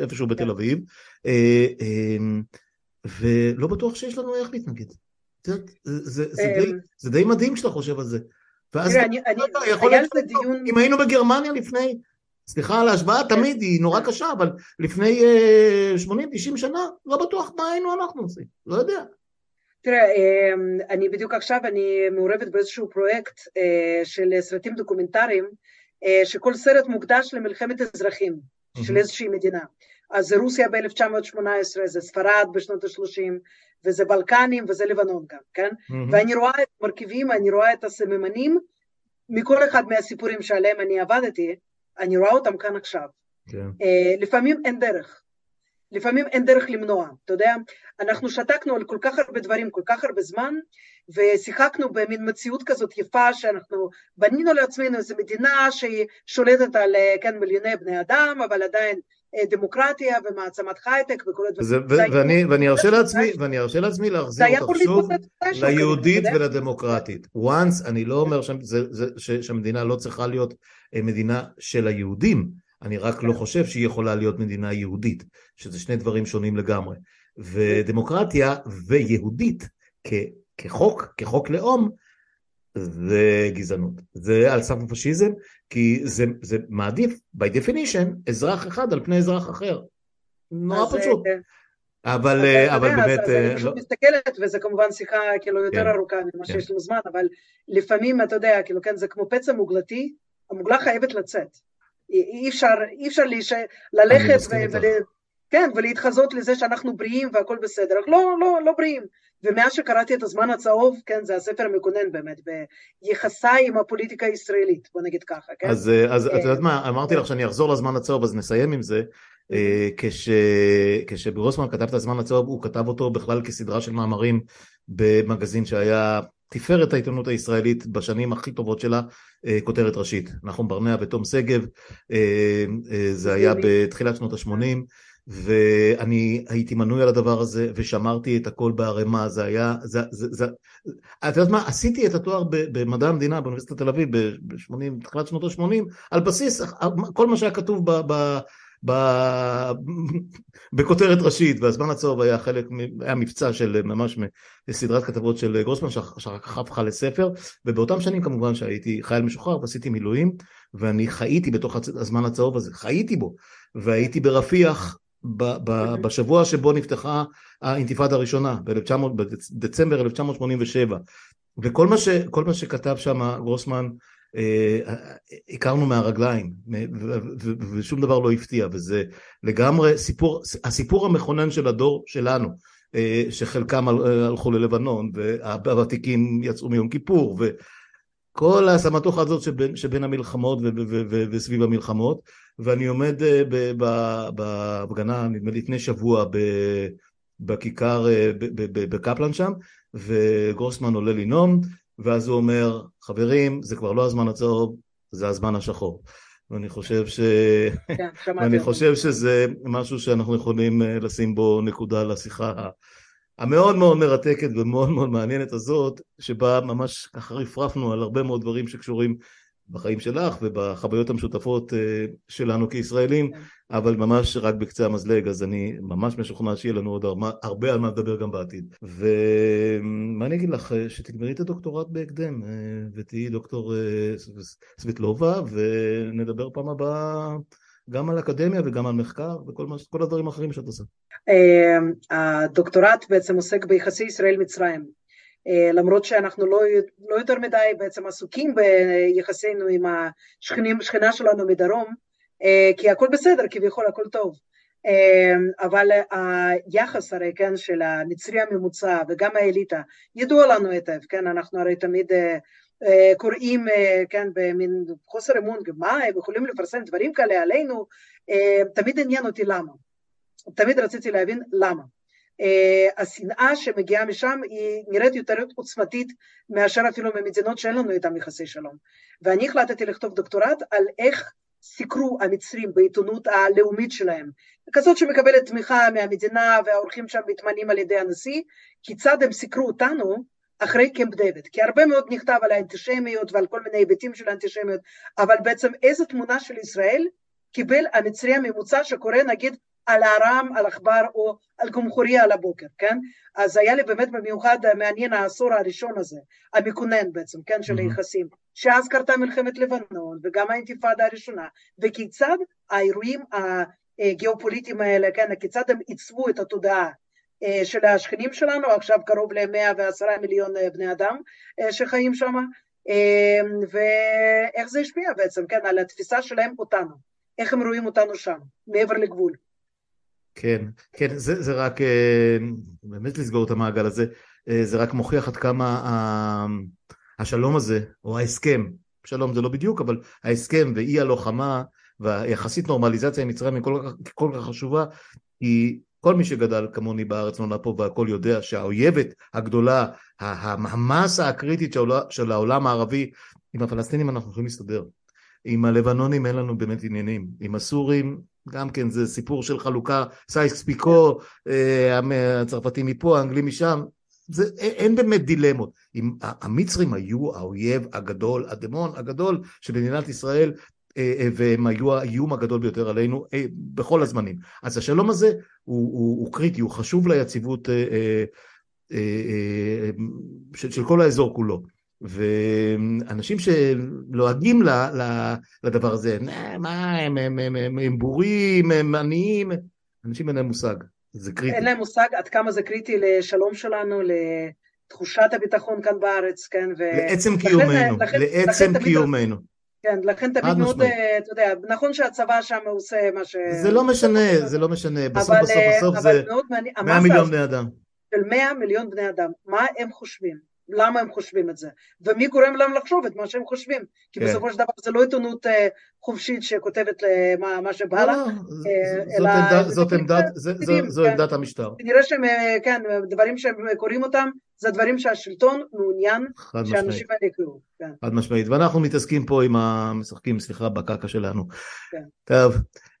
איפשהו בתל כן. אביב, אה, ולא בטוח שיש לנו איך להתנגד. זה, זה, זה, די, זה די מדהים כשאתה חושב על זה. ואז תראה, אני, אני, יכול להיות, דיון... אם היינו בגרמניה לפני, סליחה על ההשוואה, כן. תמיד היא נורא קשה, אבל לפני 80-90 אה, שנה, לא בטוח מה היינו אנחנו עושים, לא יודע. תראה, אמ, אני בדיוק עכשיו, אני מעורבת באיזשהו פרויקט אה, של סרטים דוקומנטריים, אה, שכל סרט מוקדש למלחמת אזרחים של איזושהי מדינה. אז זה רוסיה ב-1918, זה ספרד בשנות ה-30, וזה בלקנים וזה לבנון גם, כן? Mm-hmm. ואני רואה את המרכיבים, אני רואה את הסממנים מכל אחד מהסיפורים שעליהם אני עבדתי, אני רואה אותם כאן עכשיו. כן. Uh, לפעמים אין דרך. לפעמים אין דרך למנוע, אתה יודע, אנחנו שתקנו על כל כך הרבה דברים, כל כך הרבה זמן, ושיחקנו במין מציאות כזאת יפה שאנחנו בנינו לעצמנו איזו מדינה שהיא שולטת על, אה, כן, מיליוני בני אדם, אבל עדיין אה, דמוקרטיה ומעצמת הייטק וכל הדברים. ואני ארשה לעצמי, ואני ארשה לעצמי להחזיר אותך שוב ליהודית ולדמוקרטית. once, אני לא אומר שהמדינה לא צריכה להיות אה, מדינה של היהודים, אני רק לא כן. חושב שהיא יכולה להיות מדינה יהודית, שזה שני דברים שונים לגמרי. ודמוקרטיה ויהודית כחוק, כחוק לאום, זה גזענות. זה על סף הפשיזם, כי זה, זה מעדיף, by definition, אזרח אחד על פני אזרח אחר. נורא פשוט. אה, אבל, אה, אבל באמת... אז אני פשוט לא... מסתכלת, וזה כמובן שיחה כאילו יותר כן, ארוכה ממה כן. שיש לנו זמן, אבל לפעמים, אתה יודע, כאילו, כן, זה כמו פצע מוגלתי, המוגלה חייבת לצאת. אי אפשר, אי אפשר להיש... ללכת ו... כן, ולהתחזות לזה שאנחנו בריאים והכל בסדר. לא, לא, לא בריאים. ומאז שקראתי את הזמן הצהוב, כן, זה הספר המקונן באמת, ביחסיי עם הפוליטיקה הישראלית, בוא נגיד ככה, כן? אז, אז את יודעת מה, אמרתי לך שאני אחזור לזמן הצהוב, אז נסיים עם זה. כש, כשגרוסמן כתב את הזמן הצהוב, הוא כתב אותו בכלל כסדרה של מאמרים במגזין שהיה תפארת העיתונות הישראלית בשנים הכי טובות שלה, כותרת ראשית. נחום ברנע ותום שגב, זה היה בתחילת שנות ה-80. ואני הייתי מנוי על הדבר הזה ושמרתי את הכל בערימה, זה היה, זה, זה, זה, את יודעת מה, עשיתי את התואר במדע המדינה באוניברסיטת תל אביב ב-80, בתחילת שנות ה-80, על בסיס כל מה שהיה כתוב ב... ב ב... בכותרת ראשית, והזמן הצהוב היה חלק, היה מבצע של ממש סדרת כתבות של גרוסמן שאחר כך הפכה לספר, ובאותם שנים כמובן שהייתי חייל משוחרר ועשיתי מילואים, ואני חייתי בתוך הזמן הצהוב הזה, חייתי בו, והייתי ברפיח אוקיי. בשבוע שבו נפתחה האינתיפאדה הראשונה, בדצמבר 1987, וכל מה, ש, מה שכתב שם גרוסמן אה, הכרנו מהרגליים, ושום דבר לא הפתיע, וזה לגמרי סיפור, הסיפור המכונן של הדור שלנו, אה, שחלקם הלכו ללבנון, והוותיקים יצאו מיום כיפור, וכל הסמטוחה הזאת שבין, שבין המלחמות וסביב המלחמות, ואני עומד אה, בהפגנה, נדמה לי לפני שבוע, בכיכר אה, בקפלן שם, וגרוסמן עולה לנאום, ואז הוא אומר, חברים, זה כבר לא הזמן הצהוב, זה הזמן השחור. ואני חושב, ש... כן, [LAUGHS] ואני חושב שזה משהו שאנחנו יכולים אה, לשים בו נקודה לשיחה המאוד מאוד מרתקת ומאוד מאוד מעניינת הזאת, שבה ממש ככה רפרפנו על הרבה מאוד דברים שקשורים בחיים שלך ובחוויות המשותפות אה, שלנו כישראלים. אבל ממש רק בקצה המזלג, אז אני ממש משוכנע שיהיה לנו עוד הרבה על מה לדבר גם בעתיד. ומה אני אגיד לך, אה, שתגמרי את הדוקטורט בהקדם, אה, ותהיי דוקטור סבטלובה, ונדבר פעם הבאה גם על אקדמיה וגם על מחקר וכל הדברים האחרים שאת עושה. הדוקטורט בעצם עוסק ביחסי ישראל-מצרים. אה, למרות שאנחנו לא, לא יותר מדי בעצם עסוקים ביחסינו עם השכנים, שכנה שלנו מדרום, אה, כי הכל בסדר, כביכול הכל טוב. אה, אבל היחס הרי, כן, של המצרי הממוצע וגם האליטה, ידוע לנו היטב, כן, אנחנו הרי תמיד קוראים, כן, במין חוסר אמון, מה, הם יכולים לפרסם דברים כאלה עלינו, תמיד עניין אותי למה. תמיד רציתי להבין למה. Uh, השנאה שמגיעה משם היא נראית יותר עוצמתית מאשר אפילו ממדינות שאין לנו איתן יחסי שלום. ואני החלטתי לכתוב דוקטורט על איך סיקרו המצרים בעיתונות הלאומית שלהם, כזאת שמקבלת תמיכה מהמדינה והאורחים שם מתמנים על ידי הנשיא, כיצד הם סיקרו אותנו אחרי קמפ דיוויד, כי הרבה מאוד נכתב על האנטישמיות ועל כל מיני היבטים של האנטישמיות, אבל בעצם איזה תמונה של ישראל קיבל המצרי הממוצע שקורא נגיד על ארם, על עכבר או על הבוקר, כן? אז היה לי באמת במיוחד מעניין העשור הראשון הזה, המקונן בעצם, כן, של היחסים, שאז קרתה מלחמת לבנון וגם האינתיפאדה הראשונה, וכיצד האירועים הגיאופוליטיים האלה, כן, כיצד הם עיצבו את התודעה אה, של השכנים שלנו, עכשיו קרוב ל-110 מיליון אה, בני אדם אה, שחיים שם, ואיך זה השפיע בעצם, כן, על התפיסה שלהם אותנו, איך הם רואים אותנו שם, מעבר לגבול. כן, כן, זה, זה רק, אה, באמת לסגור את המעגל הזה, אה, זה רק מוכיח עד כמה השלום הזה, או ההסכם, שלום זה לא בדיוק, אבל ההסכם ואי הלוחמה והיחסית נורמליזציה עם מצרים היא כל כך, כל כך חשובה, כי כל מי שגדל כמוני בארץ נולד פה והכל יודע שהאויבת הגדולה, המסה הקריטית של העולם הערבי, עם הפלסטינים אנחנו יכולים להסתדר. עם הלבנונים אין לנו באמת עניינים, עם הסורים גם כן זה סיפור של חלוקה, סייקס פיקו, אה, הצרפתים מפה, האנגלים משם, זה, אין באמת דילמות. אם המצרים היו האויב הגדול, ה demon הגדול של מדינת ישראל, אה, אה, והם היו האיום הגדול ביותר עלינו בכל הזמנים. אז השלום הזה הוא, הוא, הוא קריטי, הוא חשוב ליציבות של, של כל האזור כולו. ואנשים שלועגים לדבר הזה, מה, הם, הם, הם, הם, הם בורים, הם עניים, אנשים אין להם מושג, זה קריטי. אין להם מושג עד כמה זה קריטי לשלום שלנו, לתחושת הביטחון כאן בארץ, כן? ו... לעצם קיומנו, לכן, לעצם לכן קיומנו. כן, לכן תמיד מאוד, אה, אתה יודע, נכון שהצבא שם עושה מה ש... זה לא משנה, זה לא משנה, בסוף בסוף בסוף זה 100 מיליון בני אדם. של 100 מיליון בני אדם, מה הם חושבים? למה הם חושבים את זה, ומי גורם להם לחשוב את מה שהם חושבים, כי כן. בסופו של דבר זה לא עיתונות uh, חופשית שכותבת למה מה שבא לה, לא, uh, זאת, עמדת, זו כן. עמדת המשטר. נראה שהם, אה, כן, דברים שהם קוראים אותם, זה דברים שהשלטון מעוניין שאנשים האלה יקראו. כן. חד משמעית, ואנחנו מתעסקים פה עם המשחקים, סליחה, בקקה שלנו. כן. טוב,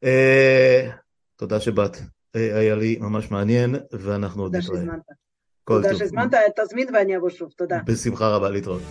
אה, תודה שבאת, היה לי ממש מעניין, ואנחנו עוד נתראה. תודה שהזמנת, תזמין ואני אבוא שוב, תודה. בשמחה רבה, להתראות.